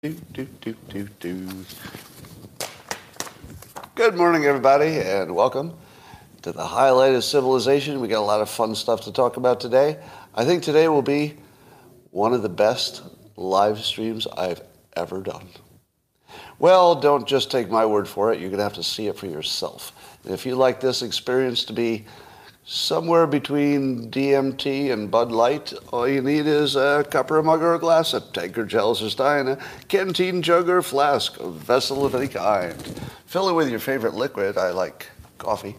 Do, do, do, do, do. Good morning, everybody, and welcome to the highlight of civilization. We got a lot of fun stuff to talk about today. I think today will be one of the best live streams I've ever done. Well, don't just take my word for it. You're going to have to see it for yourself. And if you like this experience to be somewhere between DMT and Bud Light, all you need is a cup or a mug or a glass, a tankard, chalice or stein, a canteen, jug or flask, a vessel of any kind. Fill it with your favorite liquid. I like coffee.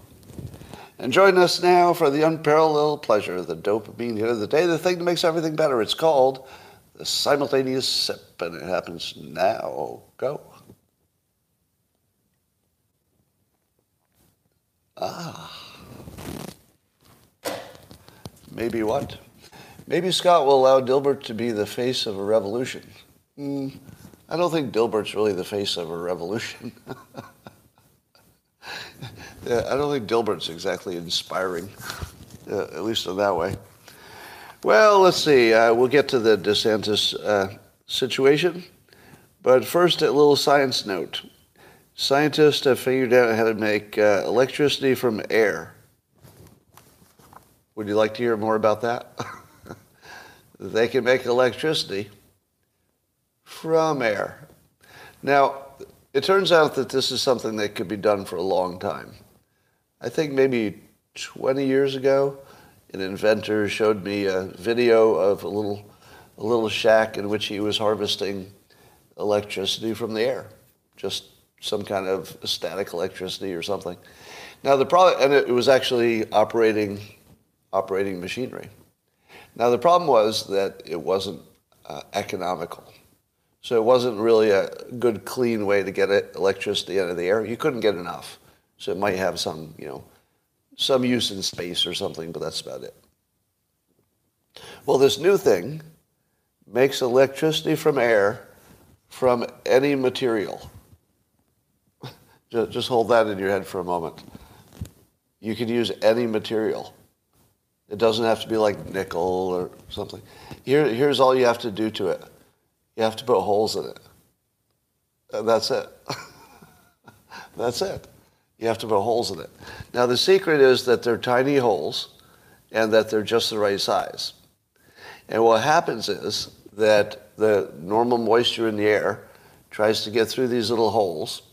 And join us now for the unparalleled pleasure, the dopamine hit of the day, the thing that makes everything better. It's called the simultaneous sip, and it happens now. Go. Ah. Maybe what? Maybe Scott will allow Dilbert to be the face of a revolution. Mm, I don't think Dilbert's really the face of a revolution. yeah, I don't think Dilbert's exactly inspiring, uh, at least in that way. Well, let's see. Uh, we'll get to the DeSantis uh, situation. But first, a little science note. Scientists have figured out how to make uh, electricity from air. Would you like to hear more about that? they can make electricity from air. Now, it turns out that this is something that could be done for a long time. I think maybe 20 years ago, an inventor showed me a video of a little, a little shack in which he was harvesting electricity from the air, just some kind of static electricity or something. Now the problem, and it was actually operating operating machinery. Now, the problem was that it wasn't uh, economical. So it wasn't really a good, clean way to get electricity out of the air. You couldn't get enough. So it might have some, you know, some use in space or something, but that's about it. Well, this new thing makes electricity from air from any material. Just hold that in your head for a moment. You can use any material. It doesn't have to be like nickel or something. Here, here's all you have to do to it. You have to put holes in it. And that's it. that's it. You have to put holes in it. Now the secret is that they're tiny holes and that they're just the right size. And what happens is that the normal moisture in the air tries to get through these little holes.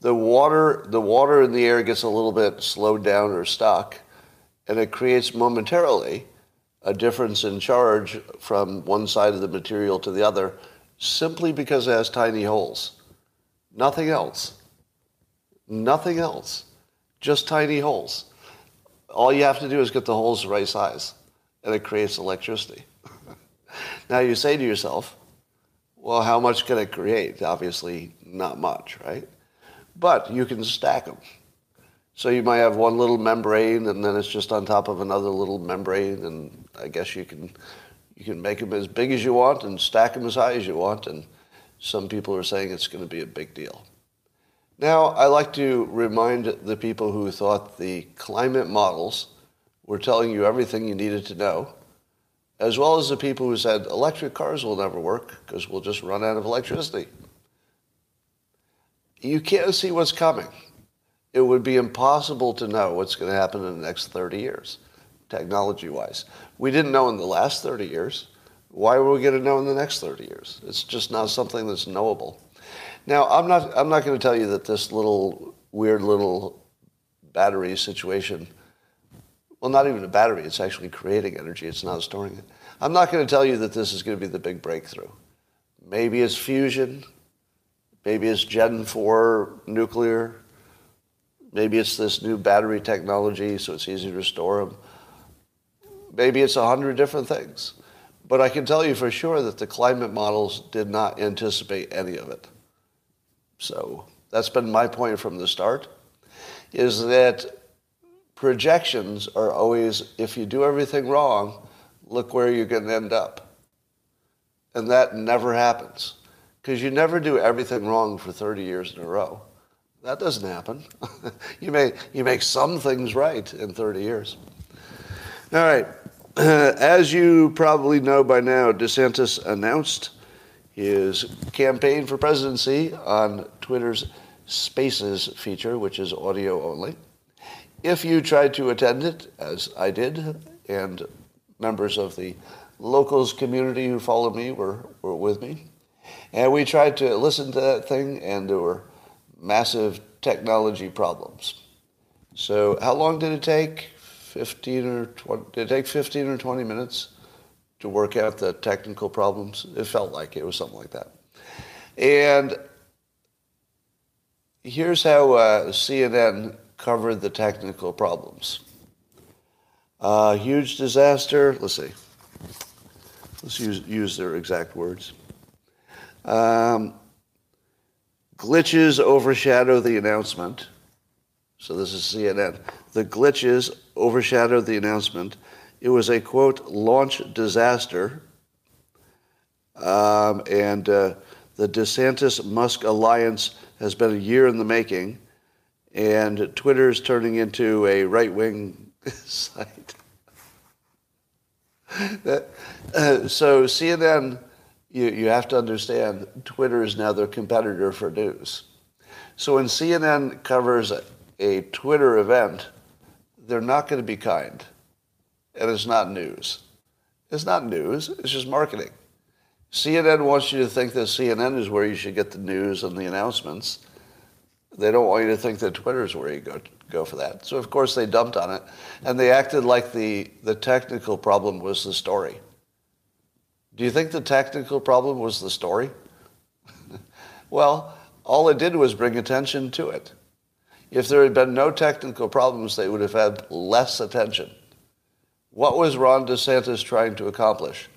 The water, the water in the air gets a little bit slowed down or stuck and it creates momentarily a difference in charge from one side of the material to the other simply because it has tiny holes. Nothing else. Nothing else. Just tiny holes. All you have to do is get the holes the right size, and it creates electricity. now you say to yourself, well, how much can it create? Obviously, not much, right? But you can stack them. So you might have one little membrane, and then it's just on top of another little membrane, and I guess you can you can make them as big as you want and stack them as high as you want. And some people are saying it's going to be a big deal. Now, I like to remind the people who thought the climate models were telling you everything you needed to know, as well as the people who said electric cars will never work because we'll just run out of electricity. You can't see what's coming it would be impossible to know what's going to happen in the next 30 years, technology wise. We didn't know in the last 30 years. Why were we going to know in the next 30 years? It's just not something that's knowable. Now, I'm not, I'm not going to tell you that this little weird little battery situation, well, not even a battery, it's actually creating energy, it's not storing it. I'm not going to tell you that this is going to be the big breakthrough. Maybe it's fusion, maybe it's Gen 4 nuclear, Maybe it's this new battery technology, so it's easy to store them. Maybe it's a hundred different things. But I can tell you for sure that the climate models did not anticipate any of it. So that's been my point from the start, is that projections are always, if you do everything wrong, look where you're going to end up. And that never happens. Because you never do everything wrong for 30 years in a row. That doesn't happen. you, may, you make some things right in 30 years. All right. As you probably know by now, DeSantis announced his campaign for presidency on Twitter's Spaces feature, which is audio only. If you tried to attend it, as I did, and members of the locals community who followed me were, were with me, and we tried to listen to that thing, and there were massive technology problems. So, how long did it take? 15 or 20, did it take 15 or 20 minutes to work out the technical problems? It felt like it was something like that. And here's how uh, CNN covered the technical problems. Uh, huge disaster. Let's see. Let's use, use their exact words. Um, glitches overshadow the announcement. So this is CNN. The glitches overshadowed the announcement. It was a quote launch disaster, um, and uh, the DeSantis Musk alliance has been a year in the making, and Twitter is turning into a right wing site. uh, so CNN, you, you have to understand, Twitter is now their competitor for news. So when CNN covers a Twitter event, they're not going to be kind. And it's not news. It's not news, it's just marketing. CNN wants you to think that CNN is where you should get the news and the announcements. They don't want you to think that Twitter is where you go, go for that. So, of course, they dumped on it. And they acted like the, the technical problem was the story. Do you think the technical problem was the story? well, all it did was bring attention to it. If there had been no technical problems, they would have had less attention. What was Ron DeSantis trying to accomplish?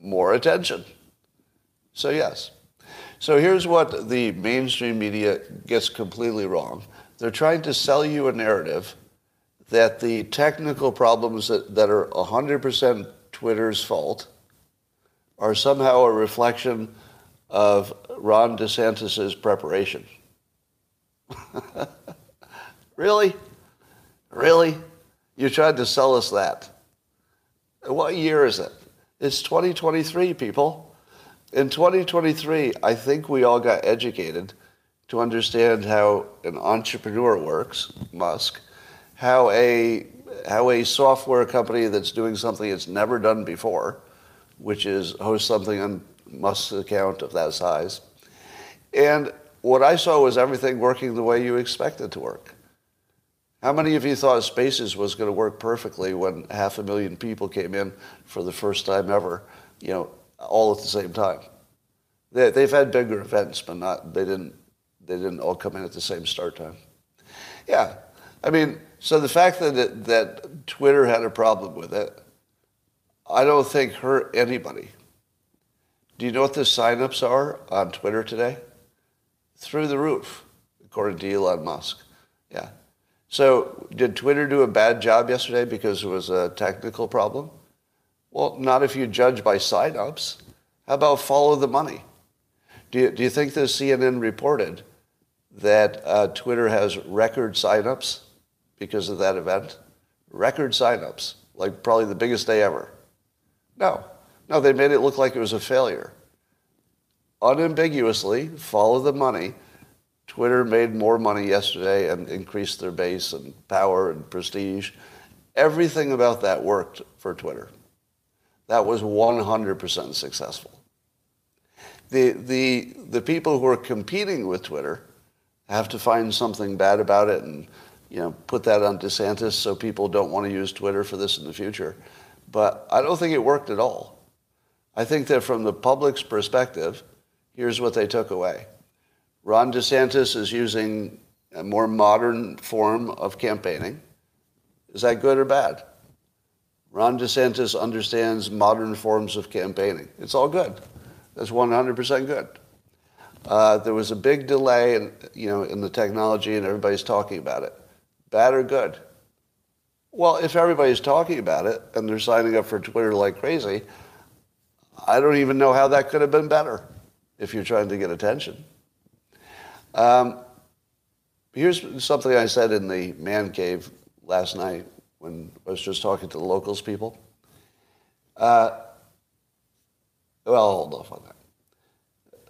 More attention. So, yes. So, here's what the mainstream media gets completely wrong they're trying to sell you a narrative that the technical problems that, that are 100% Twitter's fault are somehow a reflection of Ron DeSantis's preparation. really? Really? You tried to sell us that. What year is it? It's 2023, people. In 2023, I think we all got educated to understand how an entrepreneur works, Musk, how a how a software company that's doing something it's never done before, which is host something on Musk's account of that size, and what I saw was everything working the way you expect it to work. How many of you thought Spaces was going to work perfectly when half a million people came in for the first time ever, you know, all at the same time? They, they've had bigger events, but not they didn't they didn't all come in at the same start time. Yeah, I mean, so the fact that it, that Twitter had a problem with it, I don't think hurt anybody. Do you know what the signups are on Twitter today? through the roof, according to Elon Musk. Yeah. So did Twitter do a bad job yesterday because it was a technical problem? Well, not if you judge by signups. How about follow the money? Do you, do you think the CNN reported that uh, Twitter has record signups because of that event? Record signups, like probably the biggest day ever. No, no, they made it look like it was a failure unambiguously follow the money. Twitter made more money yesterday and increased their base and power and prestige. Everything about that worked for Twitter. That was 100% successful. The, the, the people who are competing with Twitter have to find something bad about it and you know, put that on DeSantis so people don't want to use Twitter for this in the future. But I don't think it worked at all. I think that from the public's perspective, Here's what they took away Ron DeSantis is using a more modern form of campaigning. Is that good or bad? Ron DeSantis understands modern forms of campaigning. It's all good. That's 100% good. Uh, there was a big delay in, you know, in the technology and everybody's talking about it. Bad or good? Well, if everybody's talking about it and they're signing up for Twitter like crazy, I don't even know how that could have been better if you're trying to get attention. Um, here's something I said in the man cave last night when I was just talking to the locals people. Uh, Well, I'll hold off on that.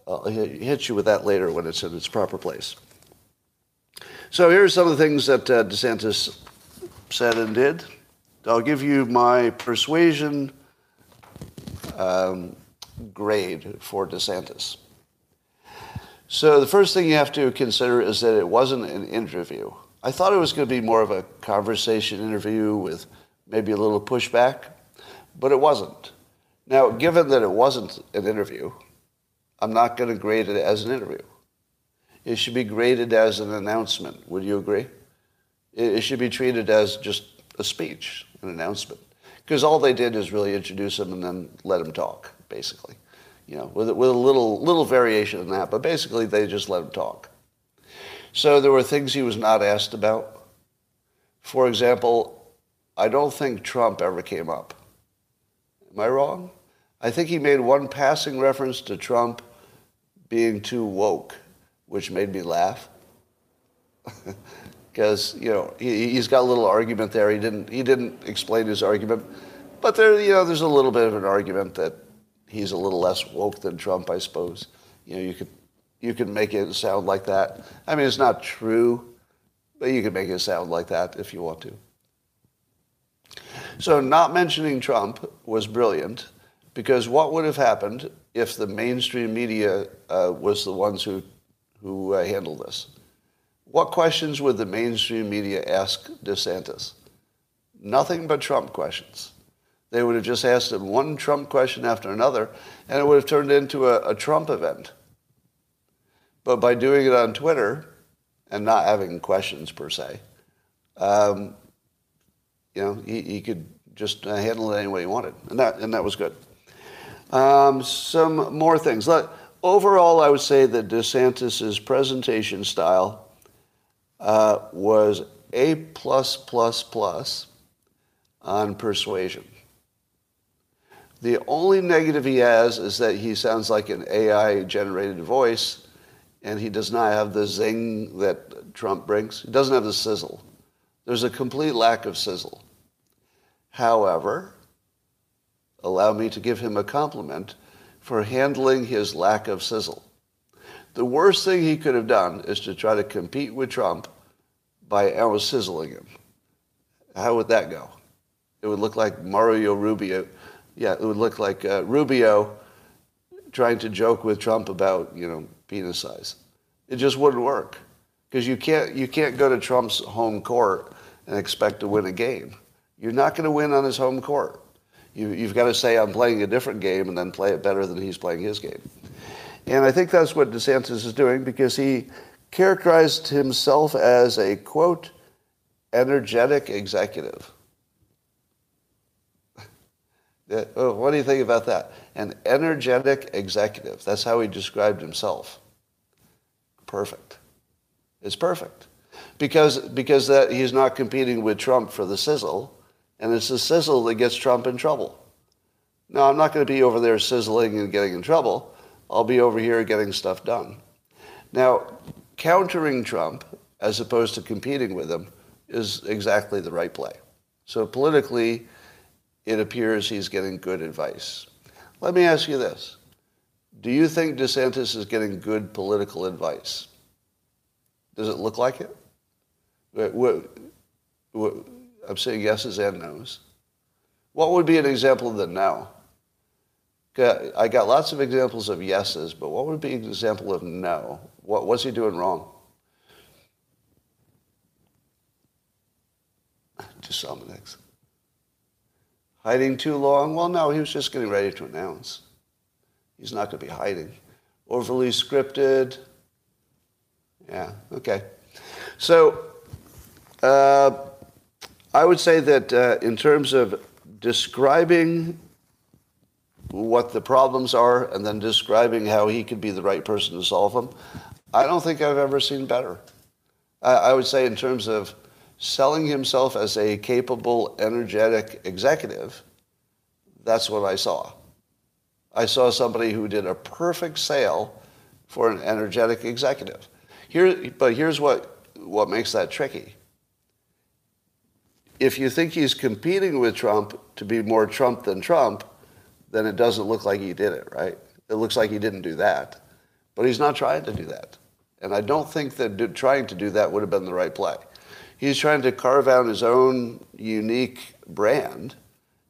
I'll hit you with that later when it's in its proper place. So here are some of the things that uh, DeSantis said and did. I'll give you my persuasion um, grade for DeSantis. So the first thing you have to consider is that it wasn't an interview. I thought it was going to be more of a conversation interview with maybe a little pushback, but it wasn't. Now, given that it wasn't an interview, I'm not going to grade it as an interview. It should be graded as an announcement. Would you agree? It should be treated as just a speech, an announcement. Because all they did is really introduce him and then let him talk, basically. You know, with, with a little, little variation in that, but basically they just let him talk. So there were things he was not asked about. For example, I don't think Trump ever came up. Am I wrong? I think he made one passing reference to Trump being too woke, which made me laugh. Because you know he, has got a little argument there. He didn't he didn't explain his argument, but there you know there's a little bit of an argument that he's a little less woke than Trump, I suppose. You know you could you could make it sound like that. I mean it's not true, but you could make it sound like that if you want to. So not mentioning Trump was brilliant because what would have happened if the mainstream media uh, was the ones who, who uh, handled this? What questions would the mainstream media ask DeSantis? Nothing but Trump questions. They would have just asked him one Trump question after another, and it would have turned into a, a Trump event. But by doing it on Twitter and not having questions per se, um, you know, he, he could just uh, handle it any way he wanted, and that and that was good. Um, some more things. Overall, I would say that DeSantis's presentation style uh, was a plus plus plus on persuasion. The only negative he has is that he sounds like an AI generated voice, and he does not have the zing that Trump brings. He doesn't have the sizzle. There's a complete lack of sizzle. However, allow me to give him a compliment for handling his lack of sizzle. The worst thing he could have done is to try to compete with Trump by out sizzling him. How would that go? It would look like Marco Rubio. Yeah, it would look like uh, Rubio trying to joke with Trump about, you know, penis size. It just wouldn't work because you can't you can't go to Trump's home court and expect to win a game. You're not going to win on his home court. You, you've got to say, I'm playing a different game and then play it better than he's playing his game. And I think that's what DeSantis is doing because he characterized himself as a, quote, energetic executive. Oh, what do you think about that? An energetic executive. That's how he described himself. Perfect. It's perfect. Because, because that he's not competing with Trump for the sizzle. And it's the sizzle that gets Trump in trouble. Now, I'm not going to be over there sizzling and getting in trouble. I'll be over here getting stuff done. Now, countering Trump, as opposed to competing with him, is exactly the right play. So politically, it appears he's getting good advice. Let me ask you this. Do you think DeSantis is getting good political advice? Does it look like it? I'm saying yeses and nos. What would be an example of the no? I got lots of examples of yeses, but what would be an example of no? What, what's he doing wrong? Just. Hiding too long? Well, no, he was just getting ready to announce. He's not going to be hiding. Overly scripted? Yeah, okay. So, uh, I would say that uh, in terms of describing what the problems are and then describing how he could be the right person to solve them, I don't think I've ever seen better. I, I would say in terms of selling himself as a capable, energetic executive, that's what I saw. I saw somebody who did a perfect sale for an energetic executive. Here, but here's what, what makes that tricky if you think he's competing with Trump to be more Trump than Trump, then it doesn't look like he did it, right? It looks like he didn't do that. But he's not trying to do that. And I don't think that trying to do that would have been the right play. He's trying to carve out his own unique brand,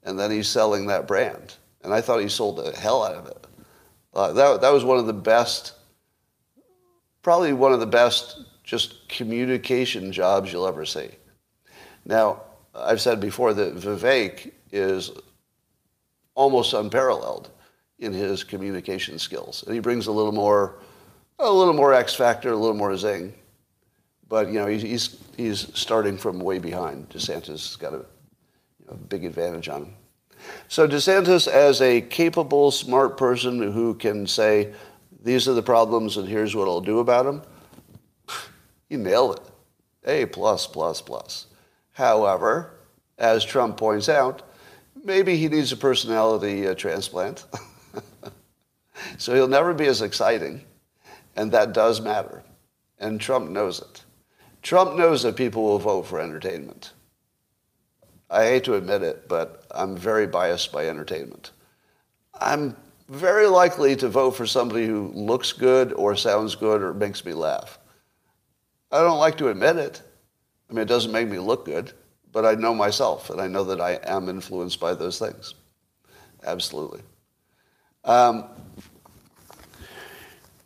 and then he's selling that brand. And I thought he sold the hell out of it. Uh, that, that was one of the best, probably one of the best just communication jobs you'll ever see. Now, I've said before that Vivek is almost unparalleled in his communication skills. And he brings a little more, a little more X factor, a little more zing. But you know, he's he's, starting from way behind. DeSantis has got a you know, big advantage on him. So DeSantis, as a capable, smart person who can say, "These are the problems, and here's what I'll do about them," he nailed it. A plus plus plus. However, as Trump points out, maybe he needs a personality uh, transplant. so he'll never be as exciting, and that does matter. And Trump knows it. Trump knows that people will vote for entertainment. I hate to admit it, but I'm very biased by entertainment. I'm very likely to vote for somebody who looks good or sounds good or makes me laugh. I don't like to admit it. I mean, it doesn't make me look good, but I know myself, and I know that I am influenced by those things. Absolutely. Um,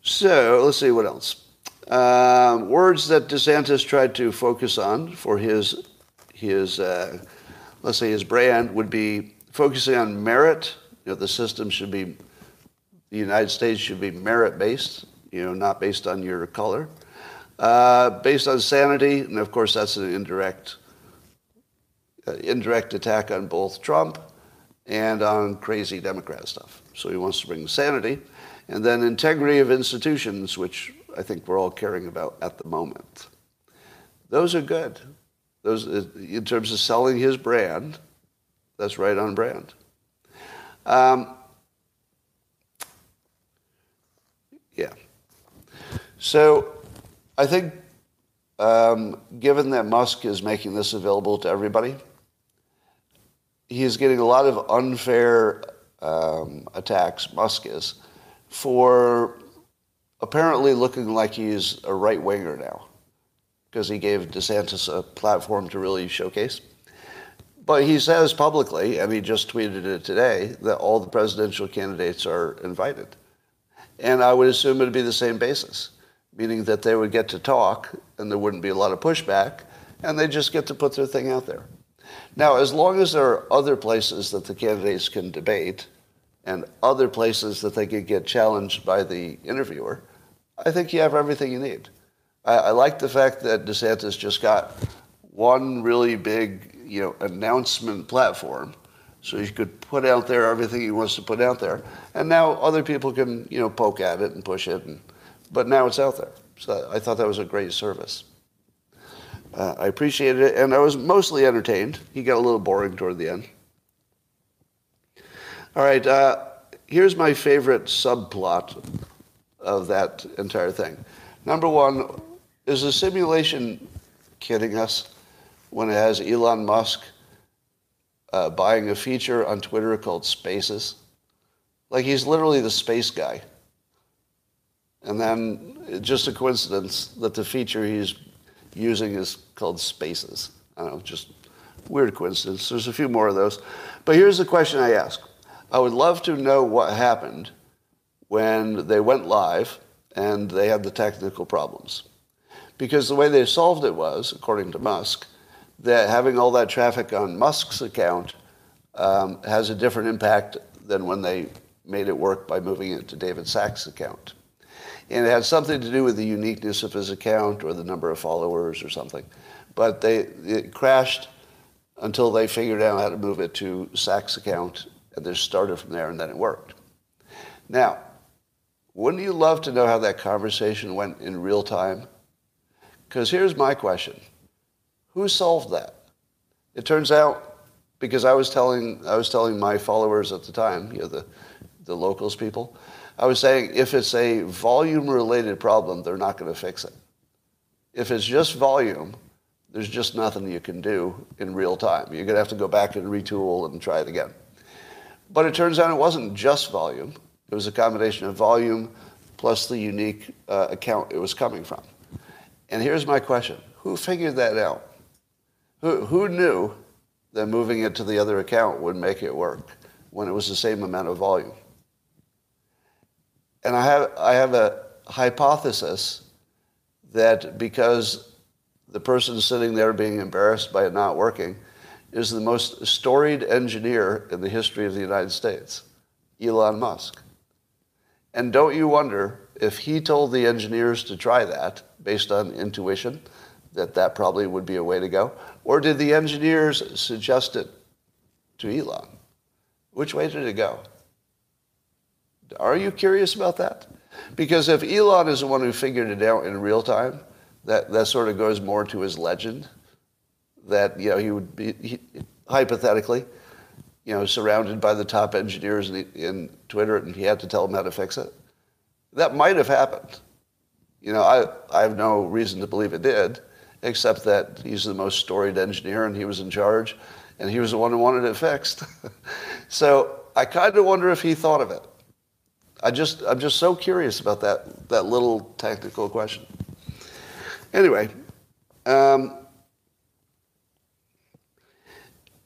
so let's see what else. Um, words that DeSantis tried to focus on for his his uh, let's say his brand would be focusing on merit. You know, the system should be the United States should be merit based. You know, not based on your color, uh, based on sanity, and of course that's an indirect uh, indirect attack on both Trump and on crazy Democrat stuff. So he wants to bring sanity. And then integrity of institutions, which I think we're all caring about at the moment. Those are good. Those, uh, in terms of selling his brand, that's right on brand. Um, yeah. So I think, um, given that Musk is making this available to everybody, he's getting a lot of unfair um, attacks, Musk is, for apparently looking like he's a right winger now because he gave DeSantis a platform to really showcase. But he says publicly, and he just tweeted it today, that all the presidential candidates are invited. And I would assume it would be the same basis, meaning that they would get to talk and there wouldn't be a lot of pushback, and they just get to put their thing out there. Now, as long as there are other places that the candidates can debate and other places that they could get challenged by the interviewer, I think you have everything you need. I, I like the fact that DeSantis just got one really big, you know, announcement platform, so he could put out there everything he wants to put out there, and now other people can, you know, poke at it and push it, and, but now it's out there. So I thought that was a great service. Uh, I appreciated it, and I was mostly entertained. He got a little boring toward the end. All right, uh, here's my favorite subplot of that entire thing. Number one, is the simulation kidding us when it has Elon Musk uh, buying a feature on Twitter called Spaces? Like he's literally the space guy. And then just a coincidence that the feature he's using is called spaces. I don't know, just weird coincidence. There's a few more of those. But here's the question I ask. I would love to know what happened when they went live and they had the technical problems. Because the way they solved it was, according to Musk, that having all that traffic on Musk's account um, has a different impact than when they made it work by moving it to David Sacks' account. And it had something to do with the uniqueness of his account or the number of followers or something. But they, it crashed until they figured out how to move it to Sacks' account, and they started from there, and then it worked. Now, wouldn't you love to know how that conversation went in real time? Because here's my question Who solved that? It turns out, because I was telling, I was telling my followers at the time, you know, the, the locals people, I was saying if it's a volume related problem, they're not going to fix it. If it's just volume, there's just nothing you can do in real time. You're going to have to go back and retool and try it again. But it turns out it wasn't just volume. It was a combination of volume plus the unique uh, account it was coming from. And here's my question. Who figured that out? Who, who knew that moving it to the other account would make it work when it was the same amount of volume? And I have, I have a hypothesis that because the person sitting there being embarrassed by it not working is the most storied engineer in the history of the United States, Elon Musk. And don't you wonder if he told the engineers to try that based on intuition, that that probably would be a way to go? Or did the engineers suggest it to Elon? Which way did it go? Are you curious about that? Because if Elon is the one who figured it out in real time, that, that sort of goes more to his legend. That you know he would be he, hypothetically, you know, surrounded by the top engineers in, in Twitter, and he had to tell them how to fix it. That might have happened. You know, I, I have no reason to believe it did, except that he's the most storied engineer and he was in charge, and he was the one who wanted it fixed. so I kind of wonder if he thought of it. I just, I'm just so curious about that, that little technical question. Anyway, um,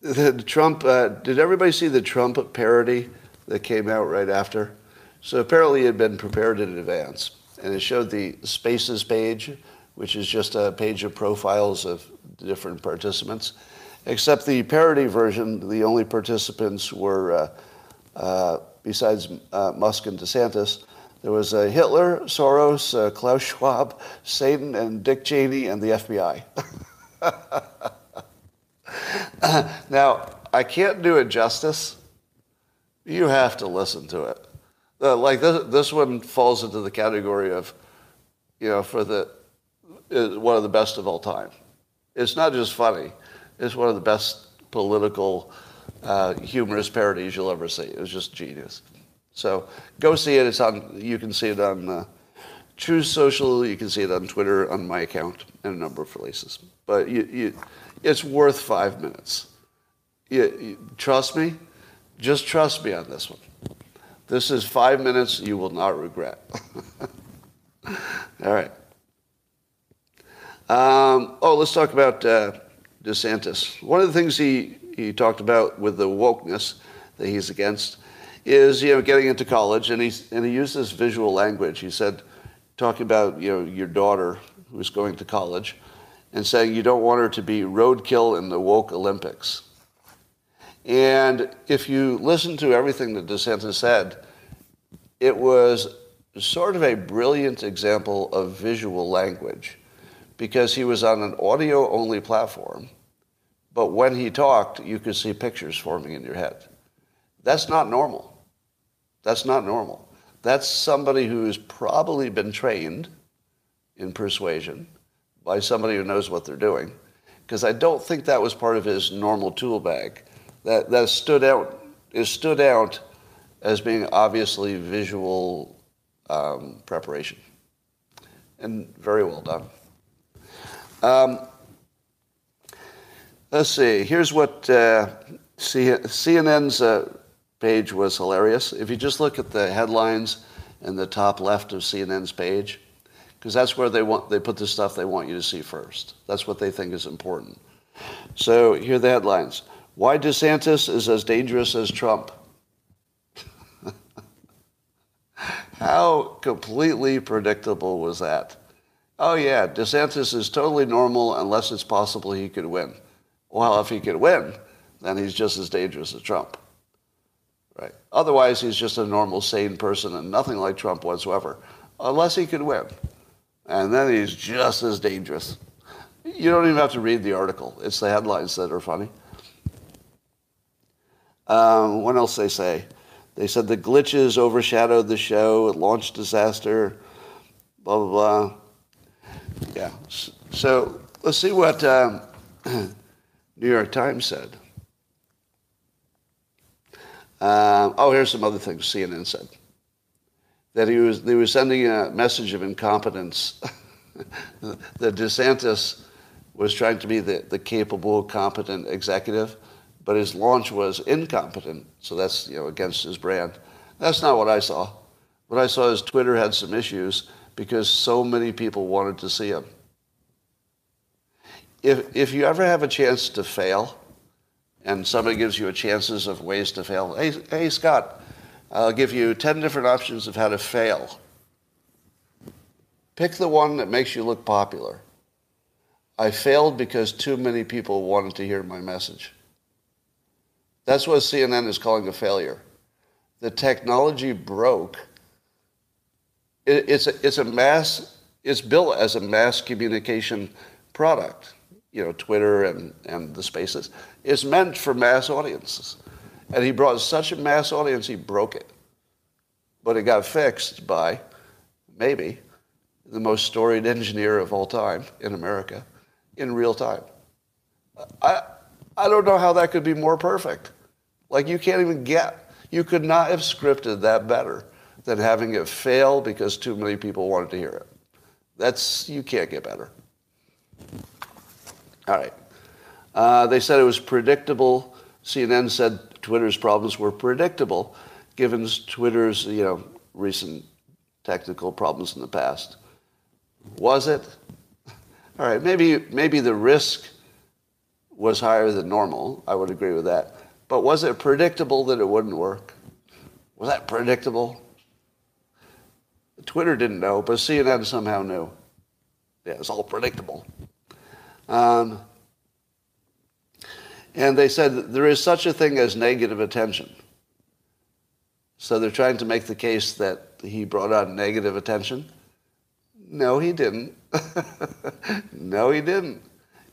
the, the Trump, uh, did everybody see the Trump parody that came out right after? So apparently it had been prepared in advance, and it showed the Spaces page, which is just a page of profiles of different participants. Except the parody version, the only participants were, uh, besides uh, Musk and DeSantis, there was uh, Hitler, Soros, uh, Klaus Schwab, Satan, and Dick Cheney, and the FBI. now, I can't do it justice. You have to listen to it. Uh, like this, this one falls into the category of, you know, for the uh, one of the best of all time. It's not just funny; it's one of the best political, uh, humorous parodies you'll ever see. It was just genius. So go see it. It's on. You can see it on uh, Social. You can see it on Twitter on my account and a number of places. But you, you, it's worth five minutes. You, trust me. Just trust me on this one. This is five minutes you will not regret. All right. Um, oh, let's talk about uh, DeSantis. One of the things he, he talked about with the wokeness that he's against is you know getting into college, and he and he used this visual language. He said, talking about you know your daughter who's going to college, and saying you don't want her to be roadkill in the woke Olympics. And if you listen to everything that DeSantis said, it was sort of a brilliant example of visual language because he was on an audio only platform, but when he talked, you could see pictures forming in your head. That's not normal. That's not normal. That's somebody who's probably been trained in persuasion by somebody who knows what they're doing. Because I don't think that was part of his normal tool bag that, that stood out is stood out as being obviously visual um, preparation, and very well done. Um, let's see. Here's what uh, CNN's uh, page was hilarious. If you just look at the headlines in the top left of CNN's page, because that's where they want they put the stuff they want you to see first. That's what they think is important. So here are the headlines. Why DeSantis is as dangerous as Trump. How completely predictable was that? Oh, yeah, DeSantis is totally normal unless it's possible he could win. Well, if he could win, then he's just as dangerous as Trump. Right? Otherwise, he's just a normal, sane person and nothing like Trump whatsoever, unless he could win. And then he's just as dangerous. You don't even have to read the article. It's the headlines that are funny. Um, what else they say? They said the glitches overshadowed the show, it launched disaster, blah, blah, blah. Yeah. So let's see what um, New York Times said. Um, oh, here's some other things CNN said. That he was, they were sending a message of incompetence. that DeSantis was trying to be the, the capable, competent executive but his launch was incompetent, so that's you know against his brand. That's not what I saw. What I saw is Twitter had some issues because so many people wanted to see him. If if you ever have a chance to fail, and somebody gives you a chances of ways to fail, hey hey Scott, I'll give you ten different options of how to fail. Pick the one that makes you look popular. I failed because too many people wanted to hear my message. That's what CNN is calling a failure. The technology broke. It, it's, a, it's a mass, it's built as a mass communication product. You know, Twitter and, and the spaces. is meant for mass audiences. And he brought such a mass audience, he broke it. But it got fixed by, maybe, the most storied engineer of all time in America in real time. I, I don't know how that could be more perfect. Like you can't even get, you could not have scripted that better than having it fail because too many people wanted to hear it. That's, you can't get better. All right. Uh, they said it was predictable. CNN said Twitter's problems were predictable given Twitter's, you know, recent technical problems in the past. Was it? All right, maybe, maybe the risk was higher than normal. I would agree with that. But was it predictable that it wouldn't work? Was that predictable? Twitter didn't know, but CNN somehow knew. Yeah, it's all predictable. Um, and they said there is such a thing as negative attention. So they're trying to make the case that he brought on negative attention. No, he didn't. no, he didn't.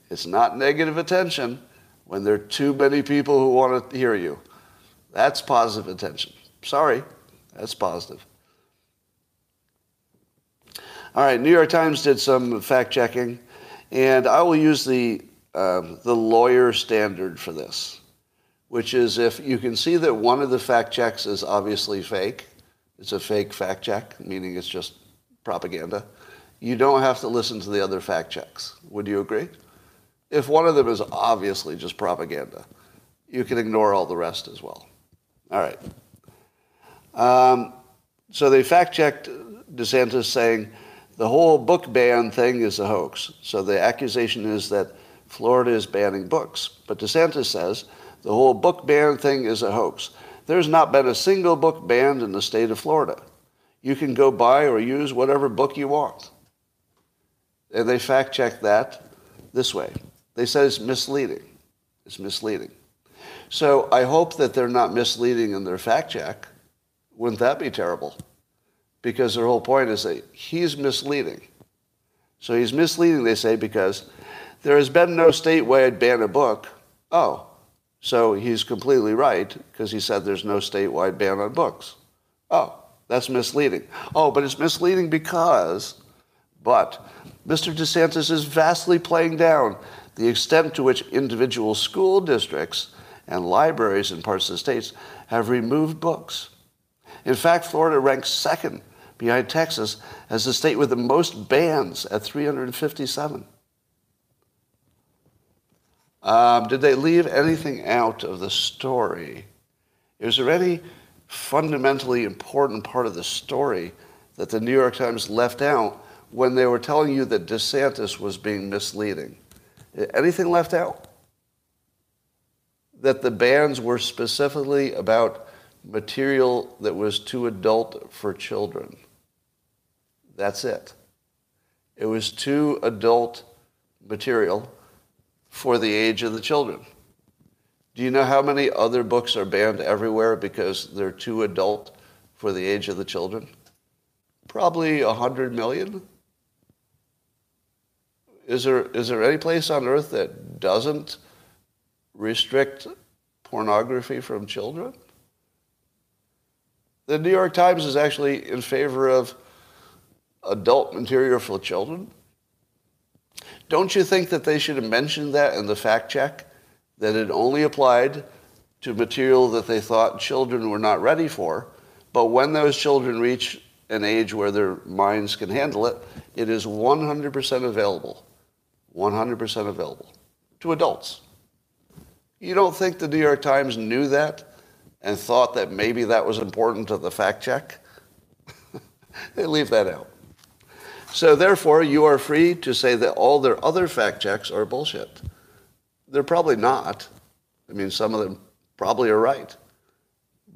It's not negative attention when there are too many people who want to hear you. That's positive attention. Sorry, that's positive. All right, New York Times did some fact checking, and I will use the, um, the lawyer standard for this, which is if you can see that one of the fact checks is obviously fake, it's a fake fact check, meaning it's just propaganda you don't have to listen to the other fact checks. Would you agree? If one of them is obviously just propaganda, you can ignore all the rest as well. All right. Um, so they fact checked DeSantis saying the whole book ban thing is a hoax. So the accusation is that Florida is banning books. But DeSantis says the whole book ban thing is a hoax. There's not been a single book banned in the state of Florida. You can go buy or use whatever book you want. And they fact checked that this way. They said it's misleading. It's misleading. So I hope that they're not misleading in their fact check. Wouldn't that be terrible? Because their whole point is that he's misleading. So he's misleading, they say, because there has been no statewide ban of book. Oh, so he's completely right because he said there's no statewide ban on books. Oh, that's misleading. Oh, but it's misleading because, but Mr. DeSantis is vastly playing down the extent to which individual school districts and libraries in parts of the states have removed books. In fact, Florida ranks second behind Texas as the state with the most bans at 357. Um, did they leave anything out of the story? Is there any fundamentally important part of the story that the New York Times left out when they were telling you that DeSantis was being misleading? Anything left out? That the bans were specifically about material that was too adult for children. That's it. It was too adult material for the age of the children. Do you know how many other books are banned everywhere because they're too adult for the age of the children? Probably 100 million. Is there, is there any place on earth that doesn't restrict pornography from children? The New York Times is actually in favor of adult material for children. Don't you think that they should have mentioned that in the fact check? That it only applied to material that they thought children were not ready for, but when those children reach an age where their minds can handle it, it is 100% available. 100% available to adults. You don't think the New York Times knew that and thought that maybe that was important to the fact check? they leave that out. So therefore, you are free to say that all their other fact checks are bullshit. They're probably not. I mean, some of them probably are right.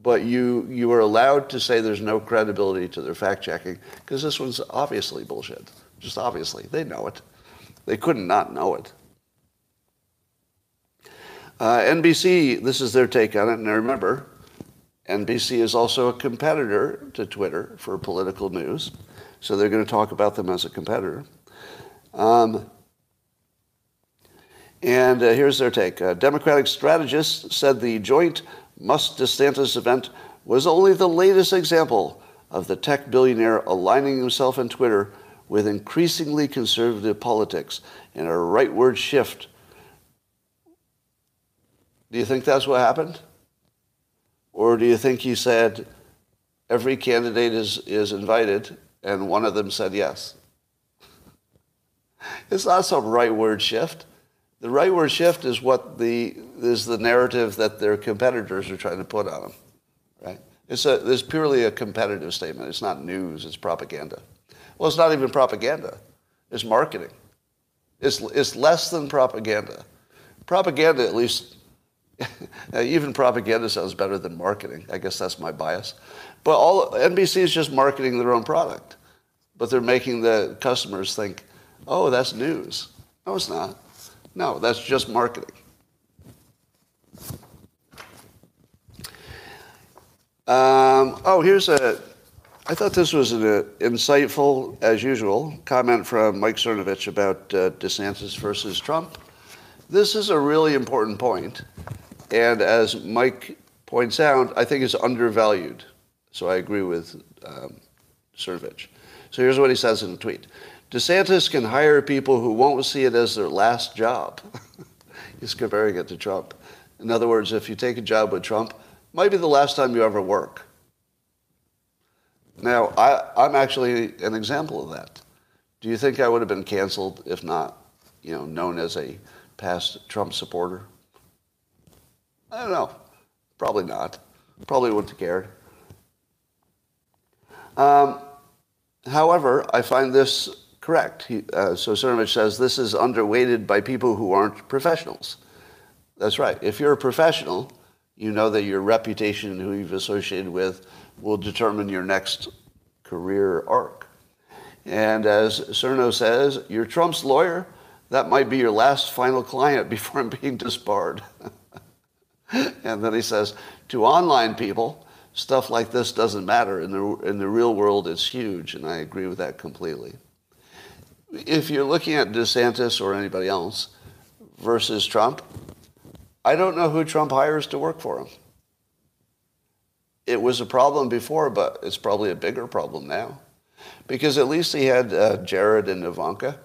But you, you are allowed to say there's no credibility to their fact checking because this one's obviously bullshit. Just obviously. They know it. They couldn't not know it. Uh, NBC, this is their take on it. And remember, NBC is also a competitor to Twitter for political news. So they're going to talk about them as a competitor. Um, and uh, here's their take. Uh, Democratic strategists said the joint Musk DeSantis event was only the latest example of the tech billionaire aligning himself on Twitter with increasingly conservative politics and a rightward shift. Do you think that's what happened? Or do you think he said every candidate is, is invited and one of them said yes? it's not some rightward shift. The rightward shift is what the is the narrative that their competitors are trying to put on them, right? It's a it's purely a competitive statement. It's not news. It's propaganda. Well, it's not even propaganda. It's marketing. It's it's less than propaganda. Propaganda, at least, even propaganda sounds better than marketing. I guess that's my bias. But all NBC is just marketing their own product, but they're making the customers think, "Oh, that's news." No, it's not. No, that's just marketing. Um, oh, here's a. I thought this was an uh, insightful, as usual, comment from Mike Cernovich about uh, DeSantis versus Trump. This is a really important point, and as Mike points out, I think it's undervalued. So I agree with um. So here's what he says in a tweet. DeSantis can hire people who won't see it as their last job. He's comparing it to Trump. In other words, if you take a job with Trump, might be the last time you ever work. Now, I, I'm actually an example of that. Do you think I would have been canceled if not, you know, known as a past Trump supporter? I don't know. Probably not. Probably wouldn't have cared. Um, however, I find this Correct. He, uh, so Cernovich says this is underweighted by people who aren't professionals. That's right. If you're a professional, you know that your reputation and who you've associated with will determine your next career arc. And as Cerno says, you're Trump's lawyer. That might be your last final client before I'm being disbarred. and then he says, to online people, stuff like this doesn't matter. In the, in the real world, it's huge. And I agree with that completely if you're looking at DeSantis or anybody else versus Trump, I don't know who Trump hires to work for him. It was a problem before, but it's probably a bigger problem now. Because at least he had uh, Jared and Ivanka,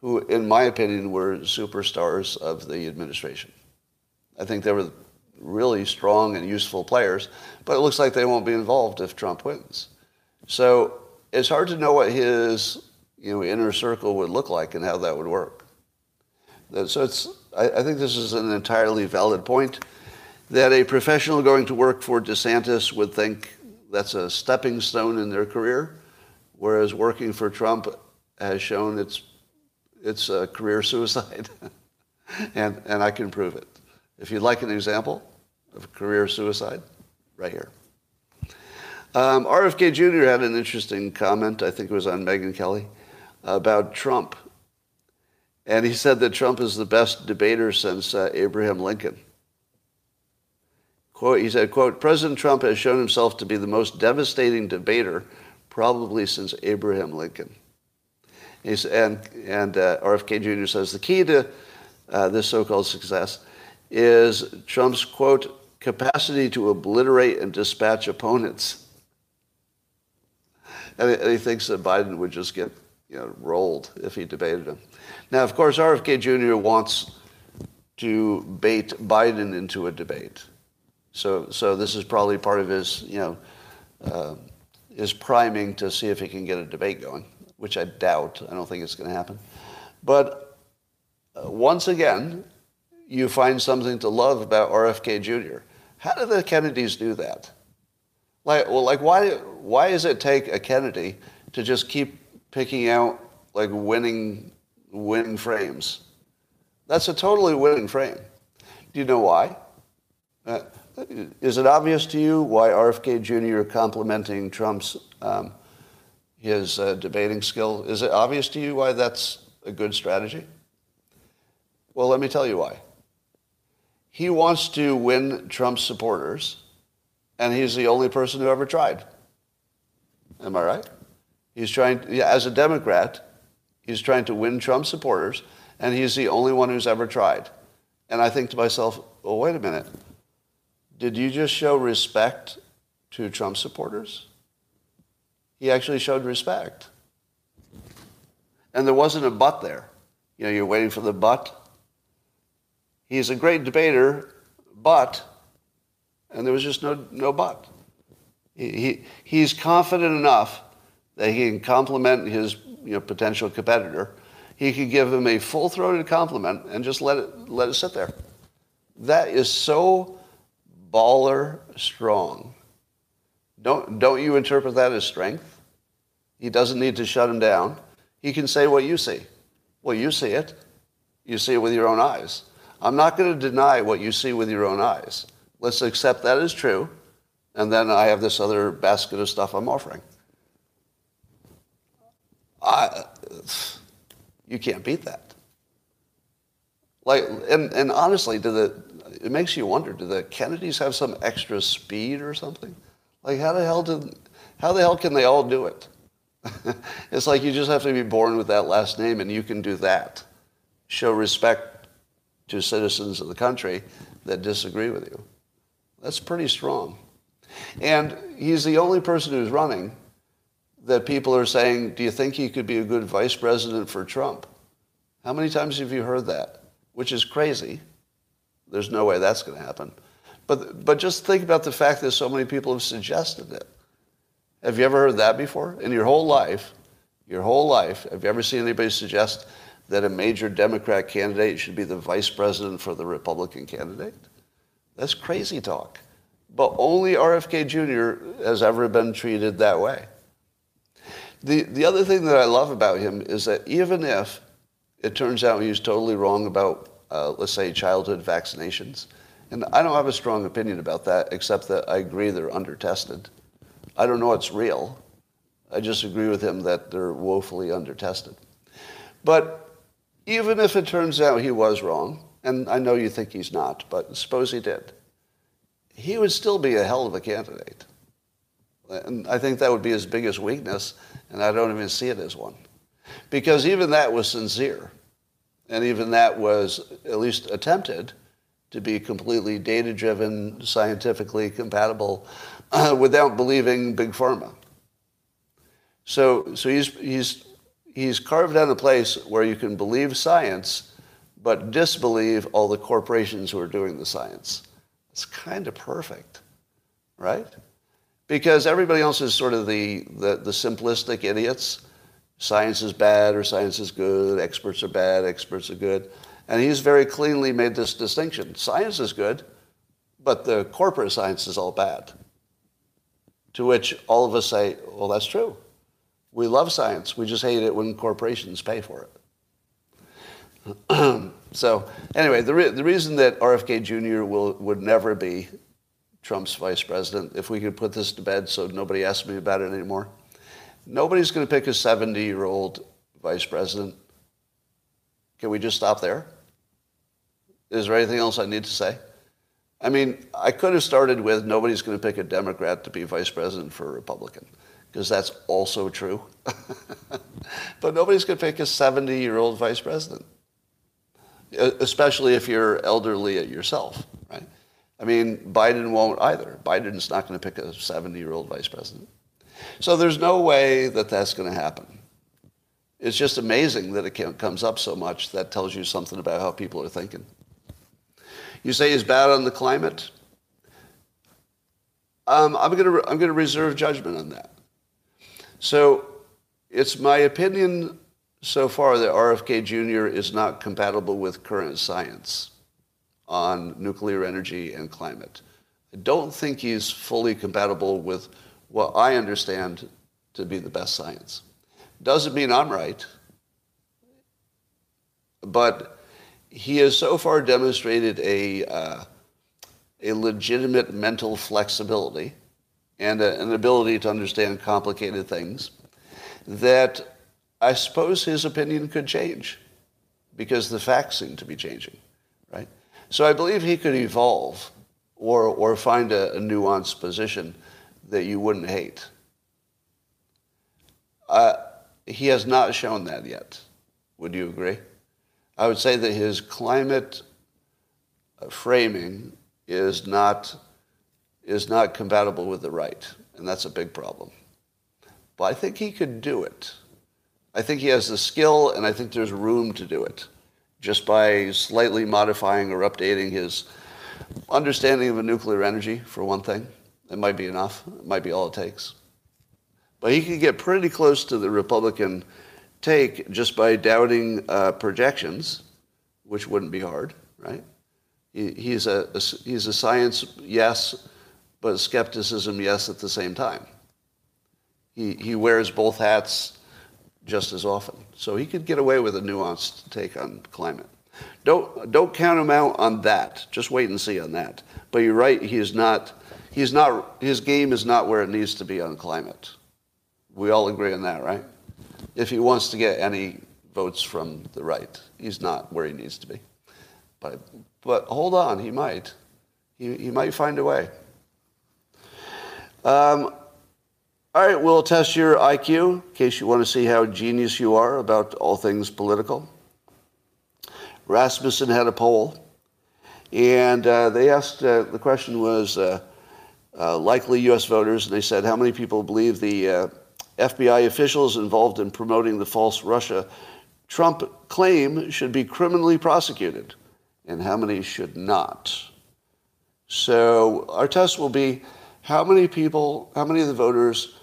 who, in my opinion, were superstars of the administration. I think they were really strong and useful players, but it looks like they won't be involved if Trump wins. So it's hard to know what his you know, inner circle would look like and how that would work. So it's, I, I think this is an entirely valid point that a professional going to work for DeSantis would think that's a stepping stone in their career, whereas working for Trump has shown it's, it's a career suicide. and, and I can prove it. If you'd like an example of career suicide, right here. Um, RFK Jr. had an interesting comment. I think it was on Megyn Kelly about Trump. And he said that Trump is the best debater since uh, Abraham Lincoln. Quote, he said, quote, President Trump has shown himself to be the most devastating debater probably since Abraham Lincoln. He's, and and uh, RFK Jr. says the key to uh, this so-called success is Trump's, quote, capacity to obliterate and dispatch opponents. And he, thinks that Biden would just get you know, rolled if he debated him. Now, of course, RFK Jr. wants to bait Biden into a debate. So, so this is probably part of his, you know, uh, his priming to see if he can get a debate going, which I doubt. I don't think it's going to happen. But uh, once again, you find something to love about RFK Jr. How did the Kennedys do that? Like, well, like why, why does it take a Kennedy to just keep picking out like winning, winning frames? That's a totally winning frame. Do you know why? Uh, is it obvious to you why RFK Jr. complimenting Trump's um, his uh, debating skill? Is it obvious to you why that's a good strategy? Well, let me tell you why. He wants to win Trump's supporters, and he's the only person who ever tried. Am I right? He's trying, yeah, as a Democrat, he's trying to win Trump supporters, and he's the only one who's ever tried. And I think to myself, well, wait a minute. Did you just show respect to Trump supporters? He actually showed respect. And there wasn't a but there. You know, you're waiting for the but. He's a great debater, but, and there was just no, no but. He, he, he's confident enough that he can compliment his you know, potential competitor. He could give him a full-throated compliment and just let it, let it sit there. That is so baller strong. Don't, don't you interpret that as strength? He doesn't need to shut him down. He can say what you see. Well, you see it. You see it with your own eyes. I'm not going to deny what you see with your own eyes. Let's accept that as true, and then I have this other basket of stuff I'm offering. I, you can't beat that. Like, and, and honestly, do the, it makes you wonder, do the Kennedys have some extra speed or something? Like, how the hell did, how the hell can they all do it? it's like you just have to be born with that last name and you can do that. Show respect to citizens of the country that disagree with you. That's pretty strong. And he's the only person who's running that people are saying, do you think he could be a good vice president for Trump? How many times have you heard that? Which is crazy. There's no way that's going to happen. But, but just think about the fact that so many people have suggested it. Have you ever heard that before? In your whole life, your whole life, have you ever seen anybody suggest that a major Democrat candidate should be the vice president for the Republican candidate? That's crazy talk. But only RFK Jr. has ever been treated that way. The, the other thing that I love about him is that even if it turns out he's totally wrong about, uh, let's say, childhood vaccinations, and I don't have a strong opinion about that, except that I agree they're undertested. I don't know it's real. I just agree with him that they're woefully undertested. But even if it turns out he was wrong, and I know you think he's not, but suppose he did, he would still be a hell of a candidate. And I think that would be his biggest weakness, and I don't even see it as one. Because even that was sincere, and even that was at least attempted to be completely data driven, scientifically compatible, uh, without believing Big Pharma. So, so he's, he's, he's carved out a place where you can believe science, but disbelieve all the corporations who are doing the science. It's kind of perfect, right? Because everybody else is sort of the, the, the simplistic idiots. Science is bad or science is good, experts are bad, experts are good. And he's very cleanly made this distinction. Science is good, but the corporate science is all bad. To which all of us say, well, that's true. We love science. We just hate it when corporations pay for it. so anyway, the, re- the reason that RFK Jr. Will, would never be Trump's vice president, if we could put this to bed so nobody asks me about it anymore, nobody's going to pick a 70-year-old vice president. Can we just stop there? Is there anything else I need to say? I mean, I could have started with nobody's going to pick a Democrat to be vice president for a Republican, because that's also true. but nobody's going to pick a 70 year old vice president, especially if you're elderly yourself, right? I mean, Biden won't either. Biden's not going to pick a 70 year old vice president. So there's no way that that's going to happen. It's just amazing that it comes up so much. That tells you something about how people are thinking. You say he's bad on the climate? Um, I'm going I'm going to reserve judgment on that. So it's my opinion so far that RFK Jr. is not compatible with current science. on nuclear energy and climate. I don't think he's fully compatible with what I understand to be the best science. Doesn't mean I'm right, but he has so far demonstrated a, uh, a legitimate mental flexibility and a, an ability to understand complicated things that I suppose his opinion could change because the facts seem to be changing, right? So I believe he could evolve or, or find a, a nuanced position that you wouldn't hate. Uh, he has not shown that yet. Would you agree? I would say that his climate uh, framing is not, is not compatible with the right, and that's a big problem. But I think he could do it. I think he has the skill, and I think there's room to do it just by slightly modifying or updating his understanding of nuclear energy, for one thing. It might be enough. It might be all it takes. But he could get pretty close to the Republican take just by doubting uh, projections, which wouldn't be hard, right? He, he's, a, a, he's a science yes, but skepticism yes at the same time. He, he wears both hats just as often. So he could get away with a nuanced take on climate. Don't, don't count him out on that. Just wait and see on that. But you're right, he is not, he's not, his game is not where it needs to be on climate. We all agree on that, right? If he wants to get any votes from the right, he's not where he needs to be. But, but hold on, he might. He, he might find a way. Um, all right, we'll test your IQ in case you want to see how genius you are about all things political. Rasmussen had a poll, and uh, they asked uh, the question was uh, uh likely U.S. voters, and they said how many people believe the uh, FBI officials involved in promoting the false Russia Trump claim should be criminally prosecuted, and how many should not. So our test will be how many people, how many of the voters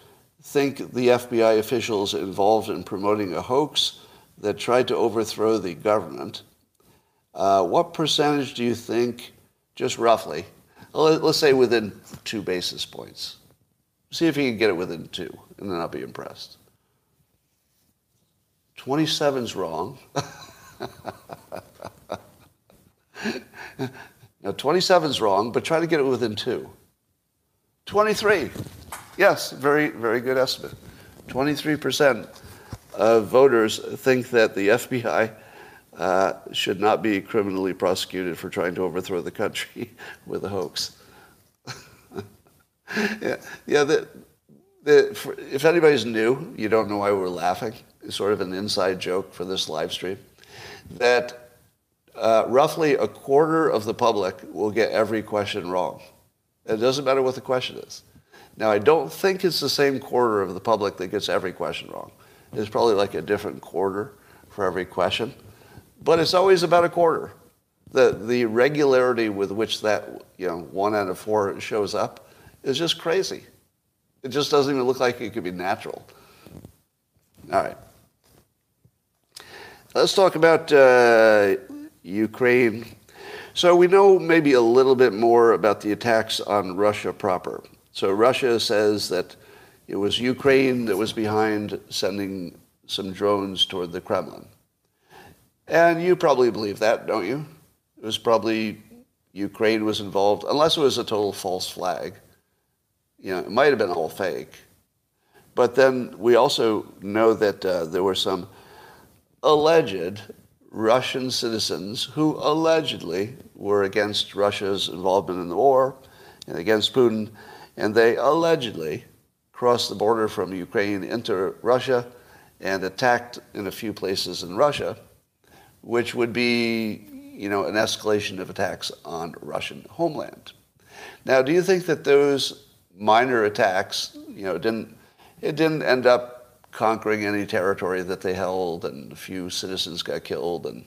think the FBI officials involved in promoting a hoax that tried to overthrow the government uh, what percentage do you think, just roughly, let's say within two basis points? See if you can get it within two, and then I'll be impressed. 27's wrong. now, 27's wrong, but try to get it within two. 23. Yes, very, very good estimate. 23% of voters think that the FBI uh, should not be criminally prosecuted for trying to overthrow the country with a hoax. yeah, yeah. The, the, for, if anybody's new, you don't know why we're laughing. It's sort of an inside joke for this live stream. That uh, roughly a quarter of the public will get every question wrong. It doesn't matter what the question is. Now, I don't think it's the same quarter of the public that gets every question wrong. It's probably like a different quarter for every question but it's always about a quarter. The, the regularity with which that you know, one out of four shows up is just crazy. It just doesn't even look like it could be natural. All right. Let's talk about uh, Ukraine. So we know maybe a little bit more about the attacks on Russia proper. So Russia says that it was Ukraine that was behind sending some drones toward the Kremlin. And you probably believe that, don't you? It was probably Ukraine was involved, unless it was a total false flag. You know, it might have been all fake. But then we also know that uh, there were some alleged Russian citizens who allegedly were against Russia's involvement in the war and against Putin, and they allegedly crossed the border from Ukraine into Russia and attacked in a few places in Russia which would be, you know, an escalation of attacks on Russian homeland. Now, do you think that those minor attacks, you know, didn't it didn't end up conquering any territory that they held, and a few citizens got killed, and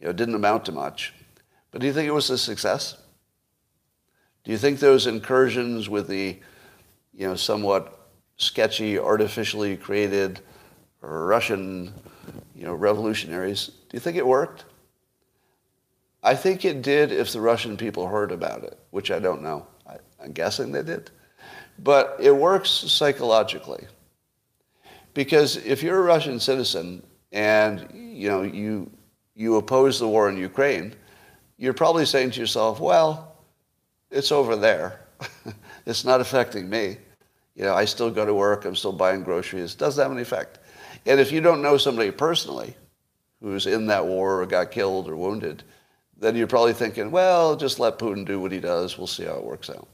you know, didn't amount to much. But do you think it was a success? Do you think those incursions with the, you know, somewhat sketchy, artificially created Russian, you know, revolutionaries do you think it worked? I think it did if the Russian people heard about it, which I don't know. I, I'm guessing they did. But it works psychologically. Because if you're a Russian citizen and you know you you oppose the war in Ukraine, you're probably saying to yourself, well, it's over there. it's not affecting me. You know, I still go to work, I'm still buying groceries. It doesn't have any effect. And if you don't know somebody personally who's in that war or got killed or wounded, then you're probably thinking, well, just let Putin do what he does. We'll see how it works out.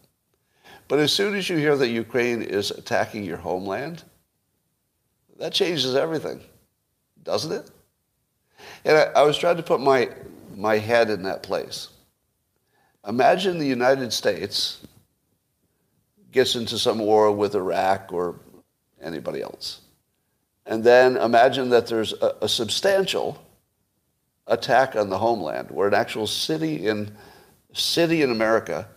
But as soon as you hear that Ukraine is attacking your homeland, that changes everything, doesn't it? And I, I was trying to put my, my head in that place. Imagine the United States gets into some war with Iraq or anybody else. And then imagine that there's a, a substantial attack on the homeland where an actual city in city in America,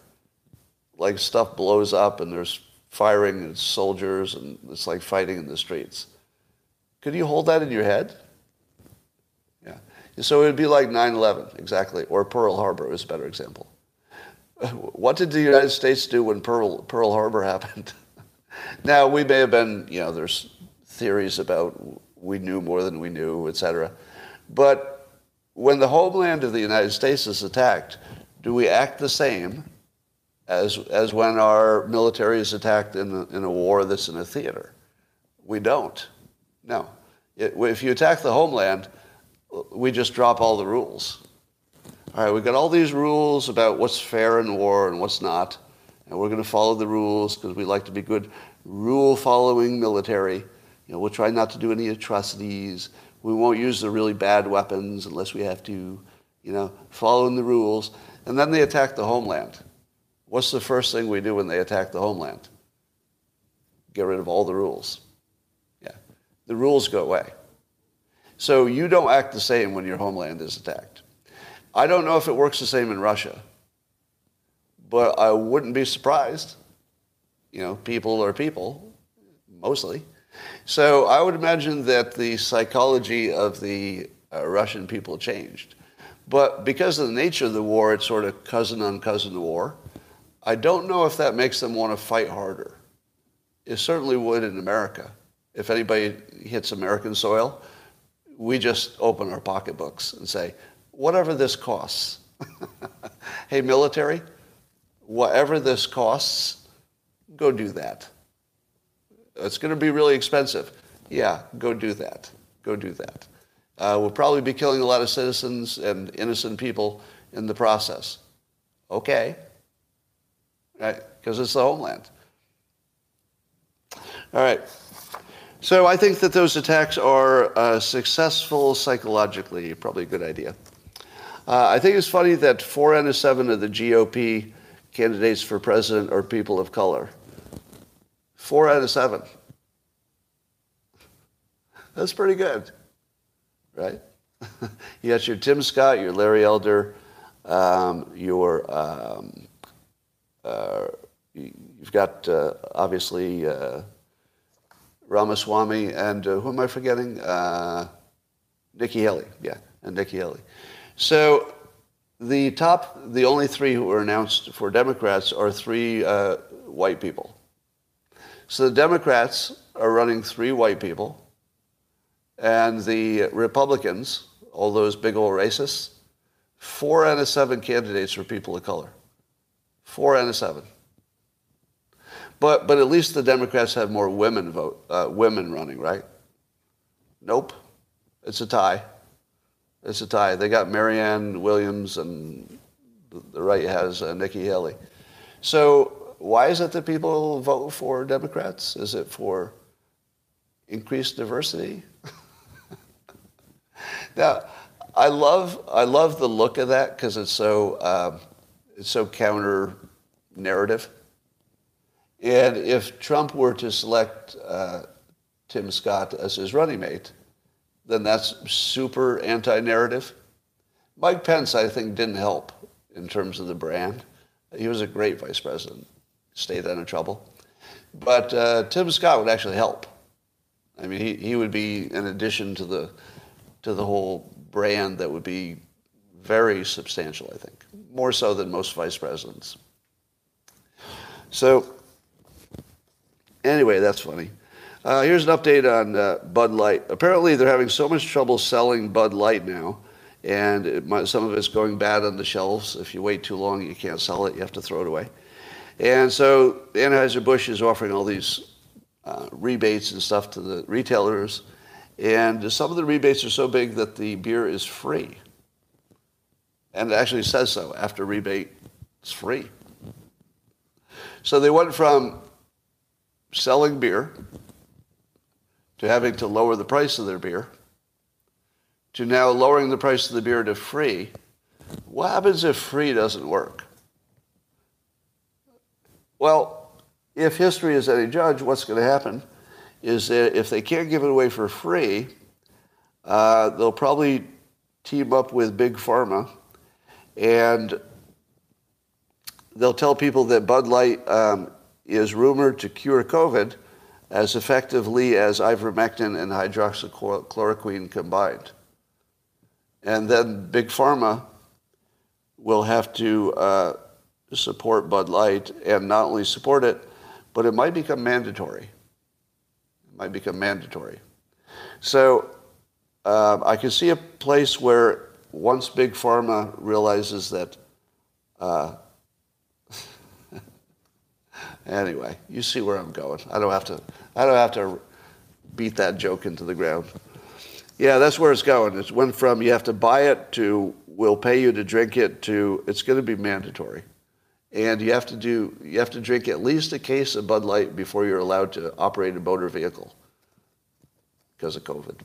like stuff blows up and there's firing and soldiers and it's like fighting in the streets. Could you hold that in your head? So it would be like 9-11, exactly, or Pearl Harbor is a better example. What did the United States do when Pearl, Pearl Harbor happened? now, we may have been, you know, there's theories about we knew more than we knew, et cetera. But when the homeland of the United States is attacked, do we act the same as, as when our military is attacked in a, in a war that's in a theater? We don't. No. It, if you attack the homeland, we just drop all the rules. All right, we've got all these rules about what's fair in war and what's not, and we're going to follow the rules because we like to be good rule-following military. You know, we'll try not to do any atrocities. We won't use the really bad weapons unless we have to, you know, following the rules. And then they attack the homeland. What's the first thing we do when they attack the homeland? Get rid of all the rules. Yeah. The rules go away. So you don't act the same when your homeland is attacked. I don't know if it works the same in Russia, but I wouldn't be surprised. You know, people are people, mostly. So I would imagine that the psychology of the uh, Russian people changed. But because of the nature of the war, it's sort of cousin on cousin war. I don't know if that makes them want to fight harder. It certainly would in America. If anybody hits American soil, we just open our pocketbooks and say, whatever this costs. hey, military, whatever this costs, go do that. It's going to be really expensive. Yeah, go do that. Go do that. Uh, we'll probably be killing a lot of citizens and innocent people in the process. Okay. Right? Because it's the homeland. All right. So I think that those attacks are uh, successful psychologically. Probably a good idea. Uh, I think it's funny that four out of seven of the GOP candidates for president are people of color. Four out of seven. That's pretty good, right? you got your Tim Scott, your Larry Elder, um, your um, uh, you've got uh, obviously uh, Ramaswamy and uh, who am I forgetting? Uh, Nikki Haley, yeah, and Nikki Haley. So the top, the only three who were announced for Democrats are three uh, white people. So the Democrats are running three white people, and the Republicans, all those big old racists, four out of seven candidates are people of color. Four out of seven. But, but at least the Democrats have more women vote, uh, women running, right? Nope. It's a tie. It's a tie. They got Marianne Williams, and the right has uh, Nikki Haley. So why is it that people vote for Democrats? Is it for increased diversity? now, I love I love the look of that because it's so um, it's so counter narrative. And if Trump were to select uh, Tim Scott as his running mate, then that's super anti-narrative. Mike Pence, I think, didn't help in terms of the brand. He was a great vice president stayed out of trouble. But uh, Tim Scott would actually help. I mean, he, he would be an addition to the to the whole brand that would be Very substantial, I think. More so than most vice presidents. So, anyway, that's funny. Uh, here's an update on uh, Bud Light. Apparently, they're having so much trouble selling Bud Light now, and might, some of it's going bad on the shelves. If you wait too long, you can't sell it. You have to throw it away. And so Anheuser-Busch is offering all these uh, rebates and stuff to the retailers. And some of the rebates are so big that the beer is free. And it actually says so. After rebate, it's free. So they went from selling beer to having to lower the price of their beer to now lowering the price of the beer to free. What happens if free doesn't work? Well, if history is any judge, what's going to happen is that if they can't give it away for free, uh, they'll probably team up with Big Pharma and they'll tell people that Bud Light um, is rumored to cure COVID as effectively as ivermectin and hydroxychloroquine combined. And then Big Pharma will have to uh, support Bud Light and not only support it, but it might become mandatory. It might become mandatory. So uh, I can see a place where once Big Pharma realizes that, uh, anyway, you see where I'm going. I don't have to. I don't have to beat that joke into the ground. Yeah, that's where it's going. It went from you have to buy it to we'll pay you to drink it to it's going to be mandatory and you have to do you have to drink at least a case of Bud Light before you're allowed to operate a motor vehicle because of COVID.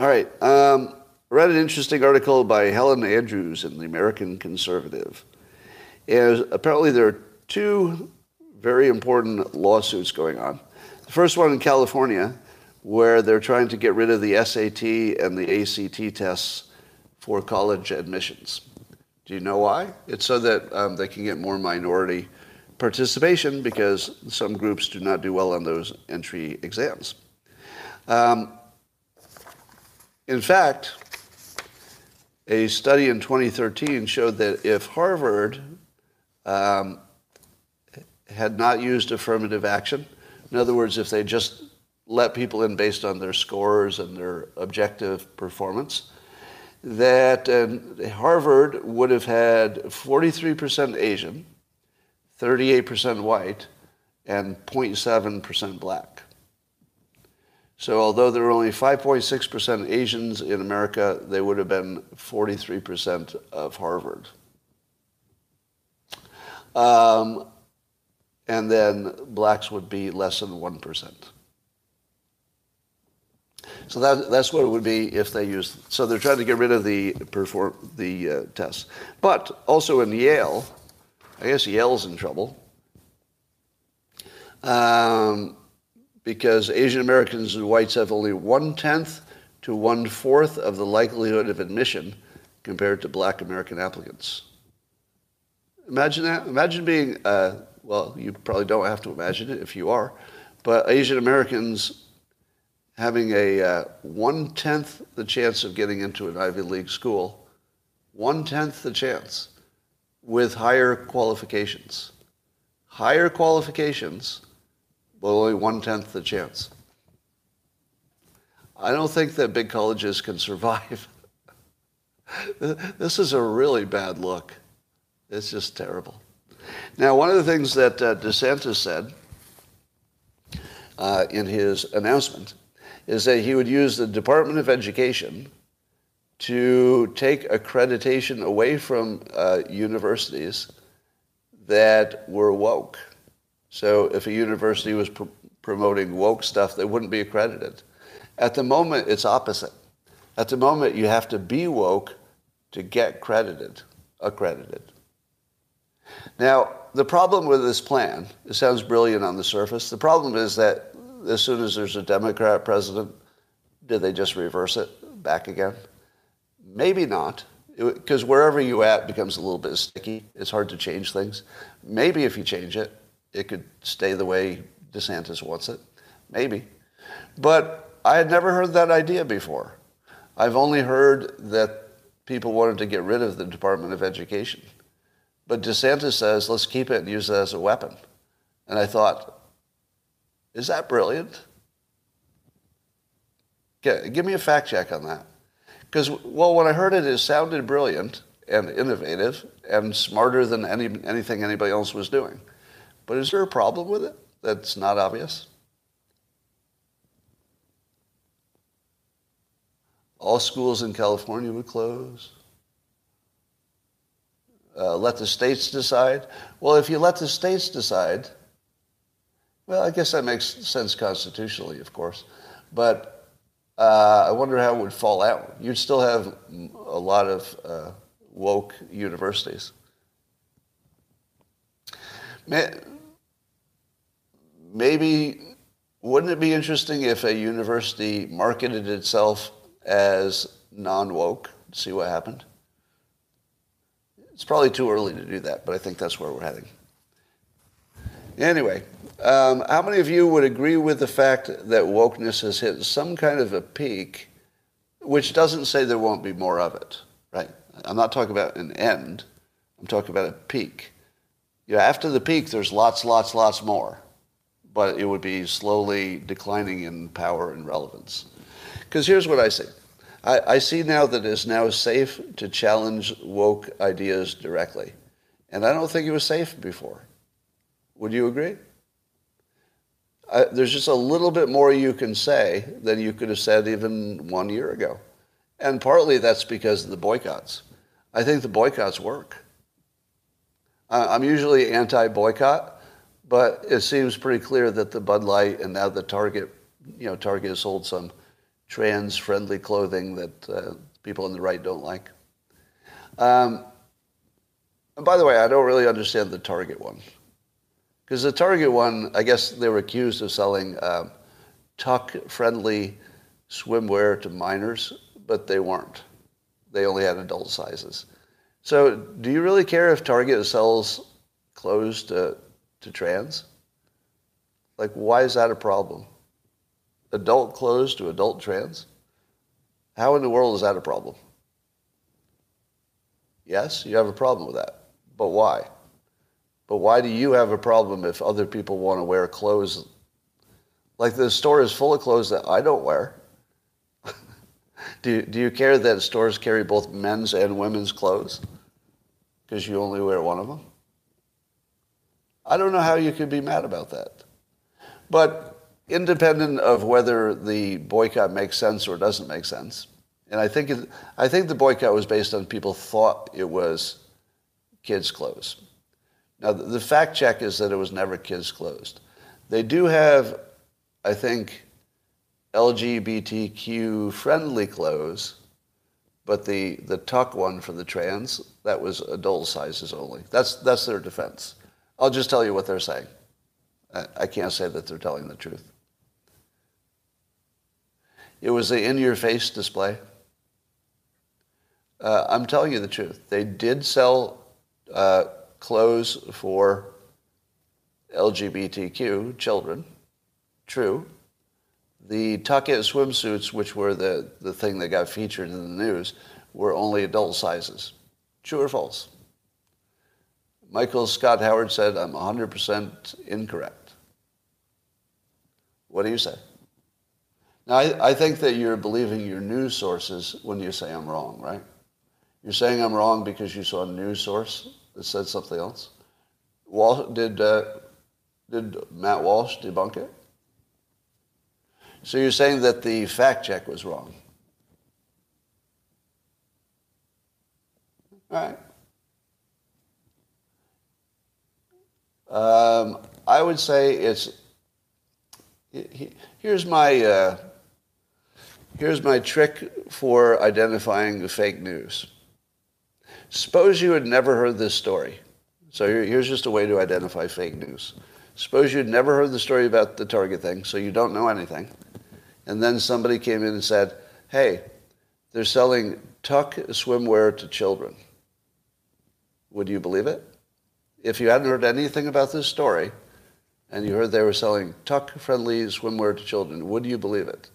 All right, um, read an interesting article by Helen Andrews in the American Conservative. And apparently, there are two very important lawsuits going on. The first one in California, where they're trying to get rid of the SAT and the ACT tests for college admissions. Do you know why? It's so that um, they can get more minority participation because some groups do not do well on those entry exams. Um, in fact, a study in 2013 showed that if Harvard um, had not used affirmative action, in other words, if they just let people in based on their scores and their objective performance, that uh, Harvard would have had 43% Asian, 38% white, and 0.7% black. So although there were only 5.6% Asians in America, they would have been 43% of Harvard. Um, and then blacks would be less than 1%. So that, that's what it would be if they used. So they're trying to get rid of the perform the uh, tests. But also in Yale, I guess Yale's in trouble um, because Asian Americans and whites have only one tenth to one fourth of the likelihood of admission compared to Black American applicants. Imagine that. Imagine being. Uh, well, you probably don't have to imagine it if you are, but Asian Americans having a uh, one tenth the chance of getting into an Ivy League school, one tenth the chance with higher qualifications. Higher qualifications, but only one tenth the chance. I don't think that big colleges can survive. this is a really bad look. It's just terrible. Now, one of the things that uh, DeSantis said uh, in his announcement is that he would use the Department of Education to take accreditation away from uh, universities that were woke. So if a university was pr- promoting woke stuff, they wouldn't be accredited. At the moment, it's opposite. At the moment, you have to be woke to get credited, accredited. Now, the problem with this plan, it sounds brilliant on the surface. The problem is that as soon as there's a Democrat president, do they just reverse it back again? Maybe not, because wherever you at becomes a little bit sticky. It's hard to change things. Maybe if you change it, it could stay the way DeSantis wants it. Maybe. But I had never heard that idea before. I've only heard that people wanted to get rid of the Department of Education. But DeSantis says, let's keep it and use it as a weapon. And I thought, is that brilliant? give me a fact check on that. Because, well, when I heard it, it sounded brilliant and innovative and smarter than any, anything anybody else was doing. But is there a problem with it that's not obvious? All schools in California would close. Uh, let the states decide. Well, if you let the states decide, well, I guess that makes sense constitutionally, of course. But uh, I wonder how it would fall out. You'd still have a lot of uh, woke universities. Maybe, wouldn't it be interesting if a university marketed itself as non-woke? See what happened? It's probably too early to do that, but I think that's where we're heading. Anyway, um, how many of you would agree with the fact that wokeness has hit some kind of a peak, which doesn't say there won't be more of it, right? I'm not talking about an end. I'm talking about a peak. You know, after the peak, there's lots, lots, lots more, but it would be slowly declining in power and relevance. Because here's what I see. I, I see now that it's now safe to challenge woke ideas directly. And I don't think it was safe before. Would you agree? Uh, there's just a little bit more you can say than you could have said even one year ago. And partly that's because of the boycotts. I think the boycotts work. Uh, I'm usually anti boycott, but it seems pretty clear that the Bud Light and now the Target, you know, Target has sold some trans friendly clothing that uh, people on the right don't like. Um, and by the way, I don't really understand the Target one. Because the Target one, I guess they were accused of selling uh, tuck friendly swimwear to minors, but they weren't. They only had adult sizes. So, do you really care if Target sells clothes to, to trans? Like, why is that a problem? Adult clothes to adult trans? How in the world is that a problem? Yes, you have a problem with that. But why? But why do you have a problem if other people want to wear clothes? Like the store is full of clothes that I don't wear. do, do you care that stores carry both men's and women's clothes? Because you only wear one of them? I don't know how you could be mad about that. But independent of whether the boycott makes sense or doesn't make sense, and I think, it, I think the boycott was based on people thought it was kids' clothes. Now, the fact check is that it was never kids clothes. They do have, I think, LGBTQ friendly clothes, but the, the tuck one for the trans, that was adult sizes only. That's, that's their defense. I'll just tell you what they're saying. I can't say that they're telling the truth. It was the in your face display. Uh, I'm telling you the truth. They did sell uh, clothes for LGBTQ children. True. The tuck-in swimsuits, which were the, the thing that got featured in the news, were only adult sizes. True or false? Michael Scott Howard said, I'm 100% incorrect. What do you say? Now, I, I think that you're believing your news sources when you say I'm wrong, right? You're saying I'm wrong because you saw a news source that said something else? Wal- did, uh, did Matt Walsh debunk it? So you're saying that the fact check was wrong? All right. Um, I would say it's. Here's my uh, here's my trick for identifying the fake news. Suppose you had never heard this story. So here's just a way to identify fake news. Suppose you'd never heard the story about the Target thing, so you don't know anything. And then somebody came in and said, hey, they're selling tuck swimwear to children. Would you believe it? If you hadn't heard anything about this story, and you heard they were selling tuck-friendly swimwear to children, would you believe it?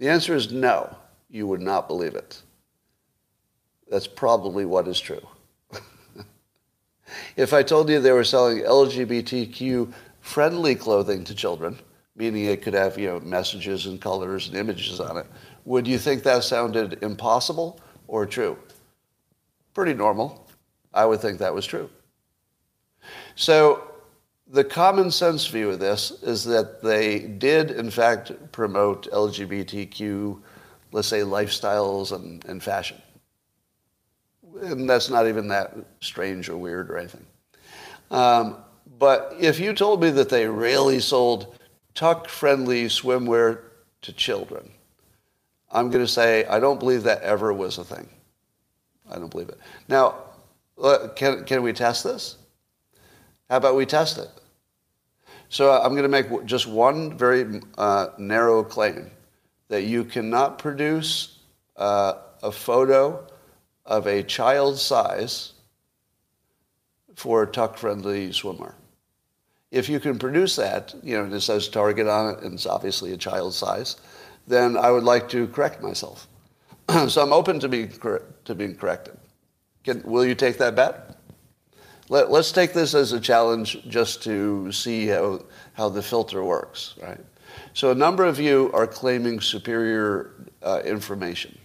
The answer is no. you would not believe it. That's probably what is true. if I told you they were selling LGBTQ friendly clothing to children, meaning it could have you know messages and colors and images on it, would you think that sounded impossible or true? Pretty normal. I would think that was true. So the common sense view of this is that they did, in fact, promote LGBTQ, let's say, lifestyles and, and fashion. And that's not even that strange or weird or anything. Um, but if you told me that they really sold tuck-friendly swimwear to children, I'm going to say I don't believe that ever was a thing. I don't believe it. Now, uh, can, can we test this? How about we test it? So I'm going to make just one very uh, narrow claim that you cannot produce uh, a photo of a child's size for a tuck-friendly swimmer. If you can produce that, you know, it says Target on it, and it's obviously a child's size, then I would like to correct myself. so I'm open to being, to being corrected. Can, will you take that bet? Let, us take this as a challenge just to see how, how the filter works, right? So a number of you are claiming superior uh, information.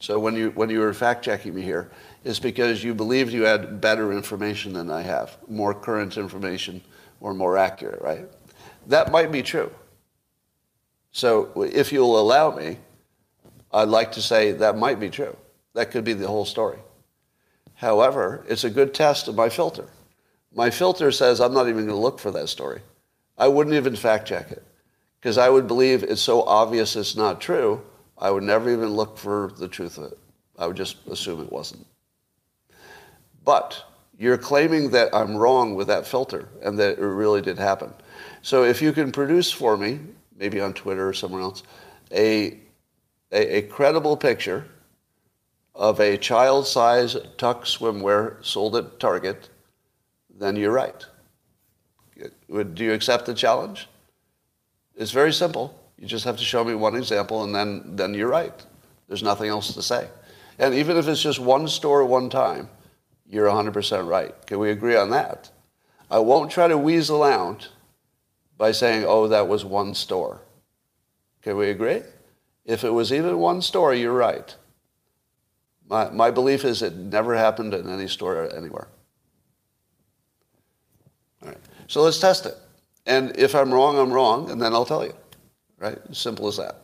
So when you, when you were fact checking me here, it's because you believed you had better information than I have, more current information or more accurate, right? That might be true. So if you'll allow me, I'd like to say that might be true. That could be the whole story. However, it's a good test of my filter. My filter says I'm not even going to look for that story. I wouldn't even fact check it because I would believe it's so obvious it's not true, I would never even look for the truth of it. I would just assume it wasn't. But you're claiming that I'm wrong with that filter and that it really did happen. So if you can produce for me, maybe on Twitter or somewhere else, a, a, a credible picture of a child size tuck swimwear sold at Target, then you're right. Do you accept the challenge? It's very simple. You just have to show me one example and then, then you're right. There's nothing else to say. And even if it's just one store one time, you're 100% right. Can we agree on that? I won't try to weasel out by saying, oh, that was one store. Can we agree? If it was even one store, you're right. My, my belief is it never happened in any store anywhere. All right. So let's test it. And if I'm wrong, I'm wrong, and then I'll tell you. Right? Simple as that.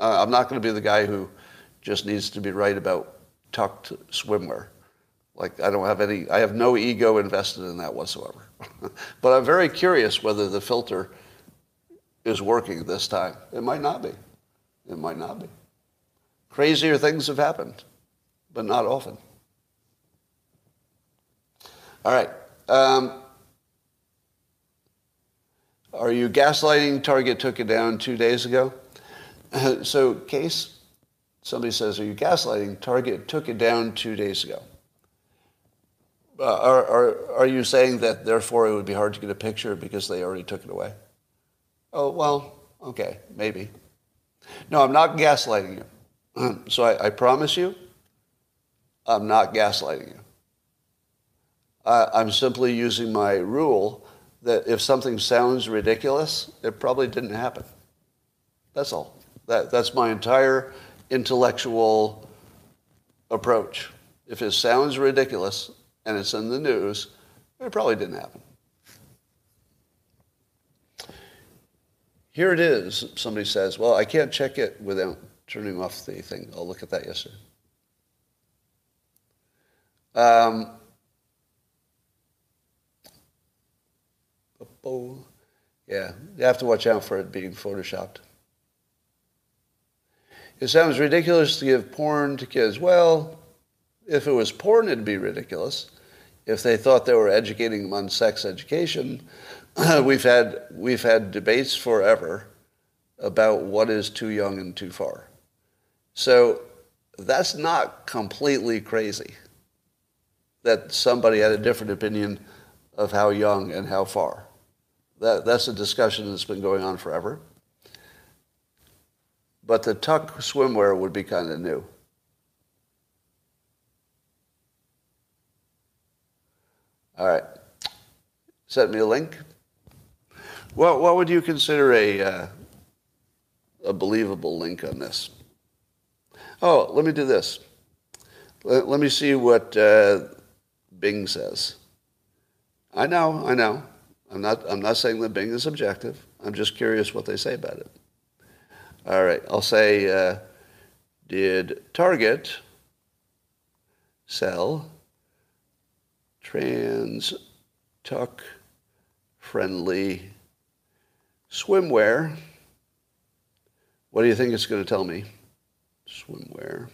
Uh, I'm not going to be the guy who just needs to be right about tucked swimwear. Like I don't have any, I have no ego invested in that whatsoever. but I'm very curious whether the filter is working this time. It might not be. It might not be. Crazier things have happened but not often. All right. Um, are you gaslighting? Target took it down two days ago. so, case somebody says, Are you gaslighting? Target took it down two days ago. Uh, are, are, are you saying that therefore it would be hard to get a picture because they already took it away? Oh, well, okay, maybe. No, I'm not gaslighting you. so I, I promise you, I'm not gaslighting you. I'm simply using my rule that if something sounds ridiculous, it probably didn't happen. That's all. That, that's my entire intellectual approach. If it sounds ridiculous and it's in the news, it probably didn't happen. Here it is, somebody says, well, I can't check it without turning off the thing. I'll look at that yesterday. Um, yeah, you have to watch out for it being photoshopped. It sounds ridiculous to give porn to kids. Well, if it was porn, it'd be ridiculous. If they thought they were educating them on sex education, we've had we've had debates forever about what is too young and too far. So that's not completely crazy that somebody had a different opinion of how young and how far. That, that's a discussion that's been going on forever. but the tuck swimwear would be kind of new. All right. Send me a link. What, what would you consider a, uh, a believable link on this? Oh, let me do this. Let, let me see what uh, Bing says. I know, I know. I'm not, I'm not saying that Bing is objective. I'm just curious what they say about it. All right, I'll say, uh, did Target sell trans tuck friendly swimwear? What do you think it's going to tell me? Swimwear.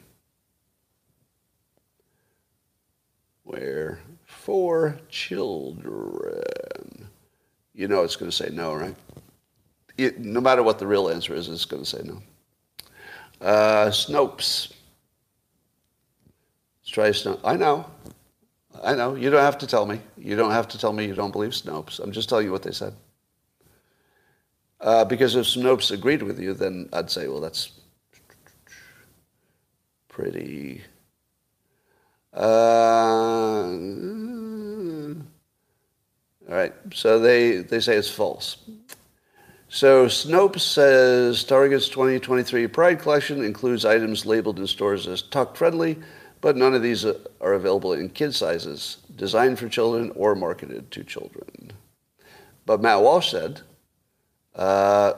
Where for children. You know it's going to say no, right? It, no matter what the real answer is, it's going to say no. Uh, Snopes. Let's try Snopes. I know. I know. You don't have to tell me. You don't have to tell me you don't believe Snopes. I'm just telling you what they said. Uh, because if Snopes agreed with you, then I'd say, well, that's pretty. Uh, all right. So they, they say it's false. So Snopes says Target's 2023 Pride collection includes items labeled in stores as tuck friendly, but none of these are available in kid sizes, designed for children or marketed to children. But Matt Walsh said, uh,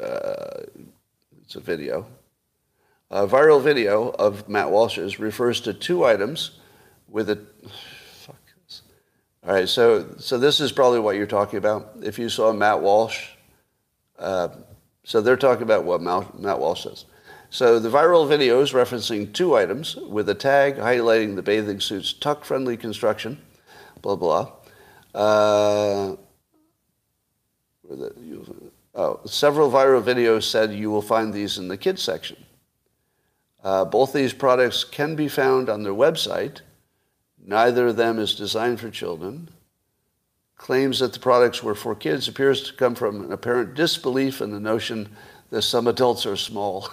uh, it's a video. A viral video of Matt Walsh's refers to two items with a Fuck this. all right, so so this is probably what you're talking about. If you saw Matt Walsh, uh, so they're talking about what Matt Walsh says. So the viral video is referencing two items with a tag highlighting the bathing suit's tuck-friendly construction, blah blah. Uh, oh, several viral videos said you will find these in the kids section. Uh, both these products can be found on their website Neither of them is designed for children. Claims that the products were for kids appears to come from an apparent disbelief in the notion that some adults are small.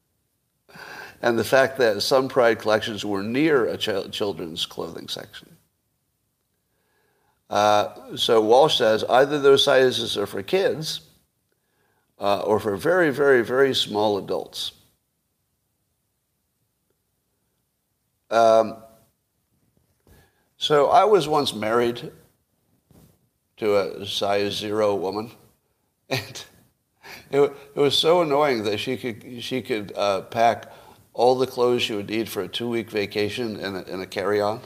and the fact that some Pride collections were near a ch- children's clothing section. Uh, so Walsh says either those sizes are for kids uh, or for very, very, very small adults. Um, so I was once married to a size zero woman, and it, it was so annoying that she could she could uh, pack all the clothes she would need for a two week vacation in a, in a carry on.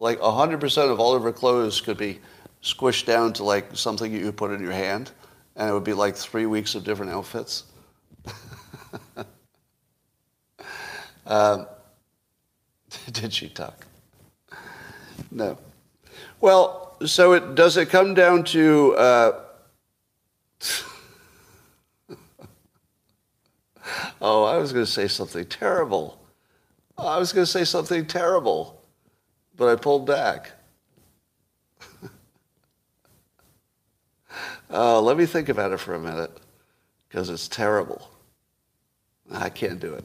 Like hundred percent of all of her clothes could be squished down to like something you put in your hand, and it would be like three weeks of different outfits. um, did she talk? No. Well, so it does it come down to uh, Oh, I was going to say something terrible. I was going to say something terrible, but I pulled back. uh, let me think about it for a minute, because it's terrible. I can't do it.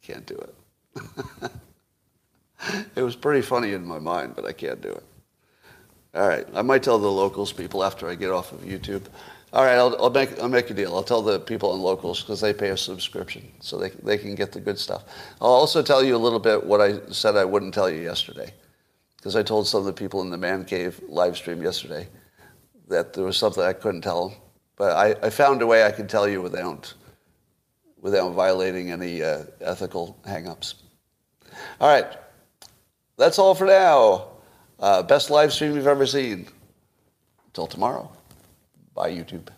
Can't do it. It was pretty funny in my mind, but I can't do it. All right, I might tell the locals people after I get off of YouTube. All right, I'll, I'll make I'll make a deal. I'll tell the people on locals because they pay a subscription, so they they can get the good stuff. I'll also tell you a little bit what I said I wouldn't tell you yesterday, because I told some of the people in the man cave live stream yesterday that there was something I couldn't tell them, but I, I found a way I can tell you without without violating any uh, ethical hangups. All right. That's all for now. Uh, best live stream you've ever seen. Until tomorrow. Bye, YouTube.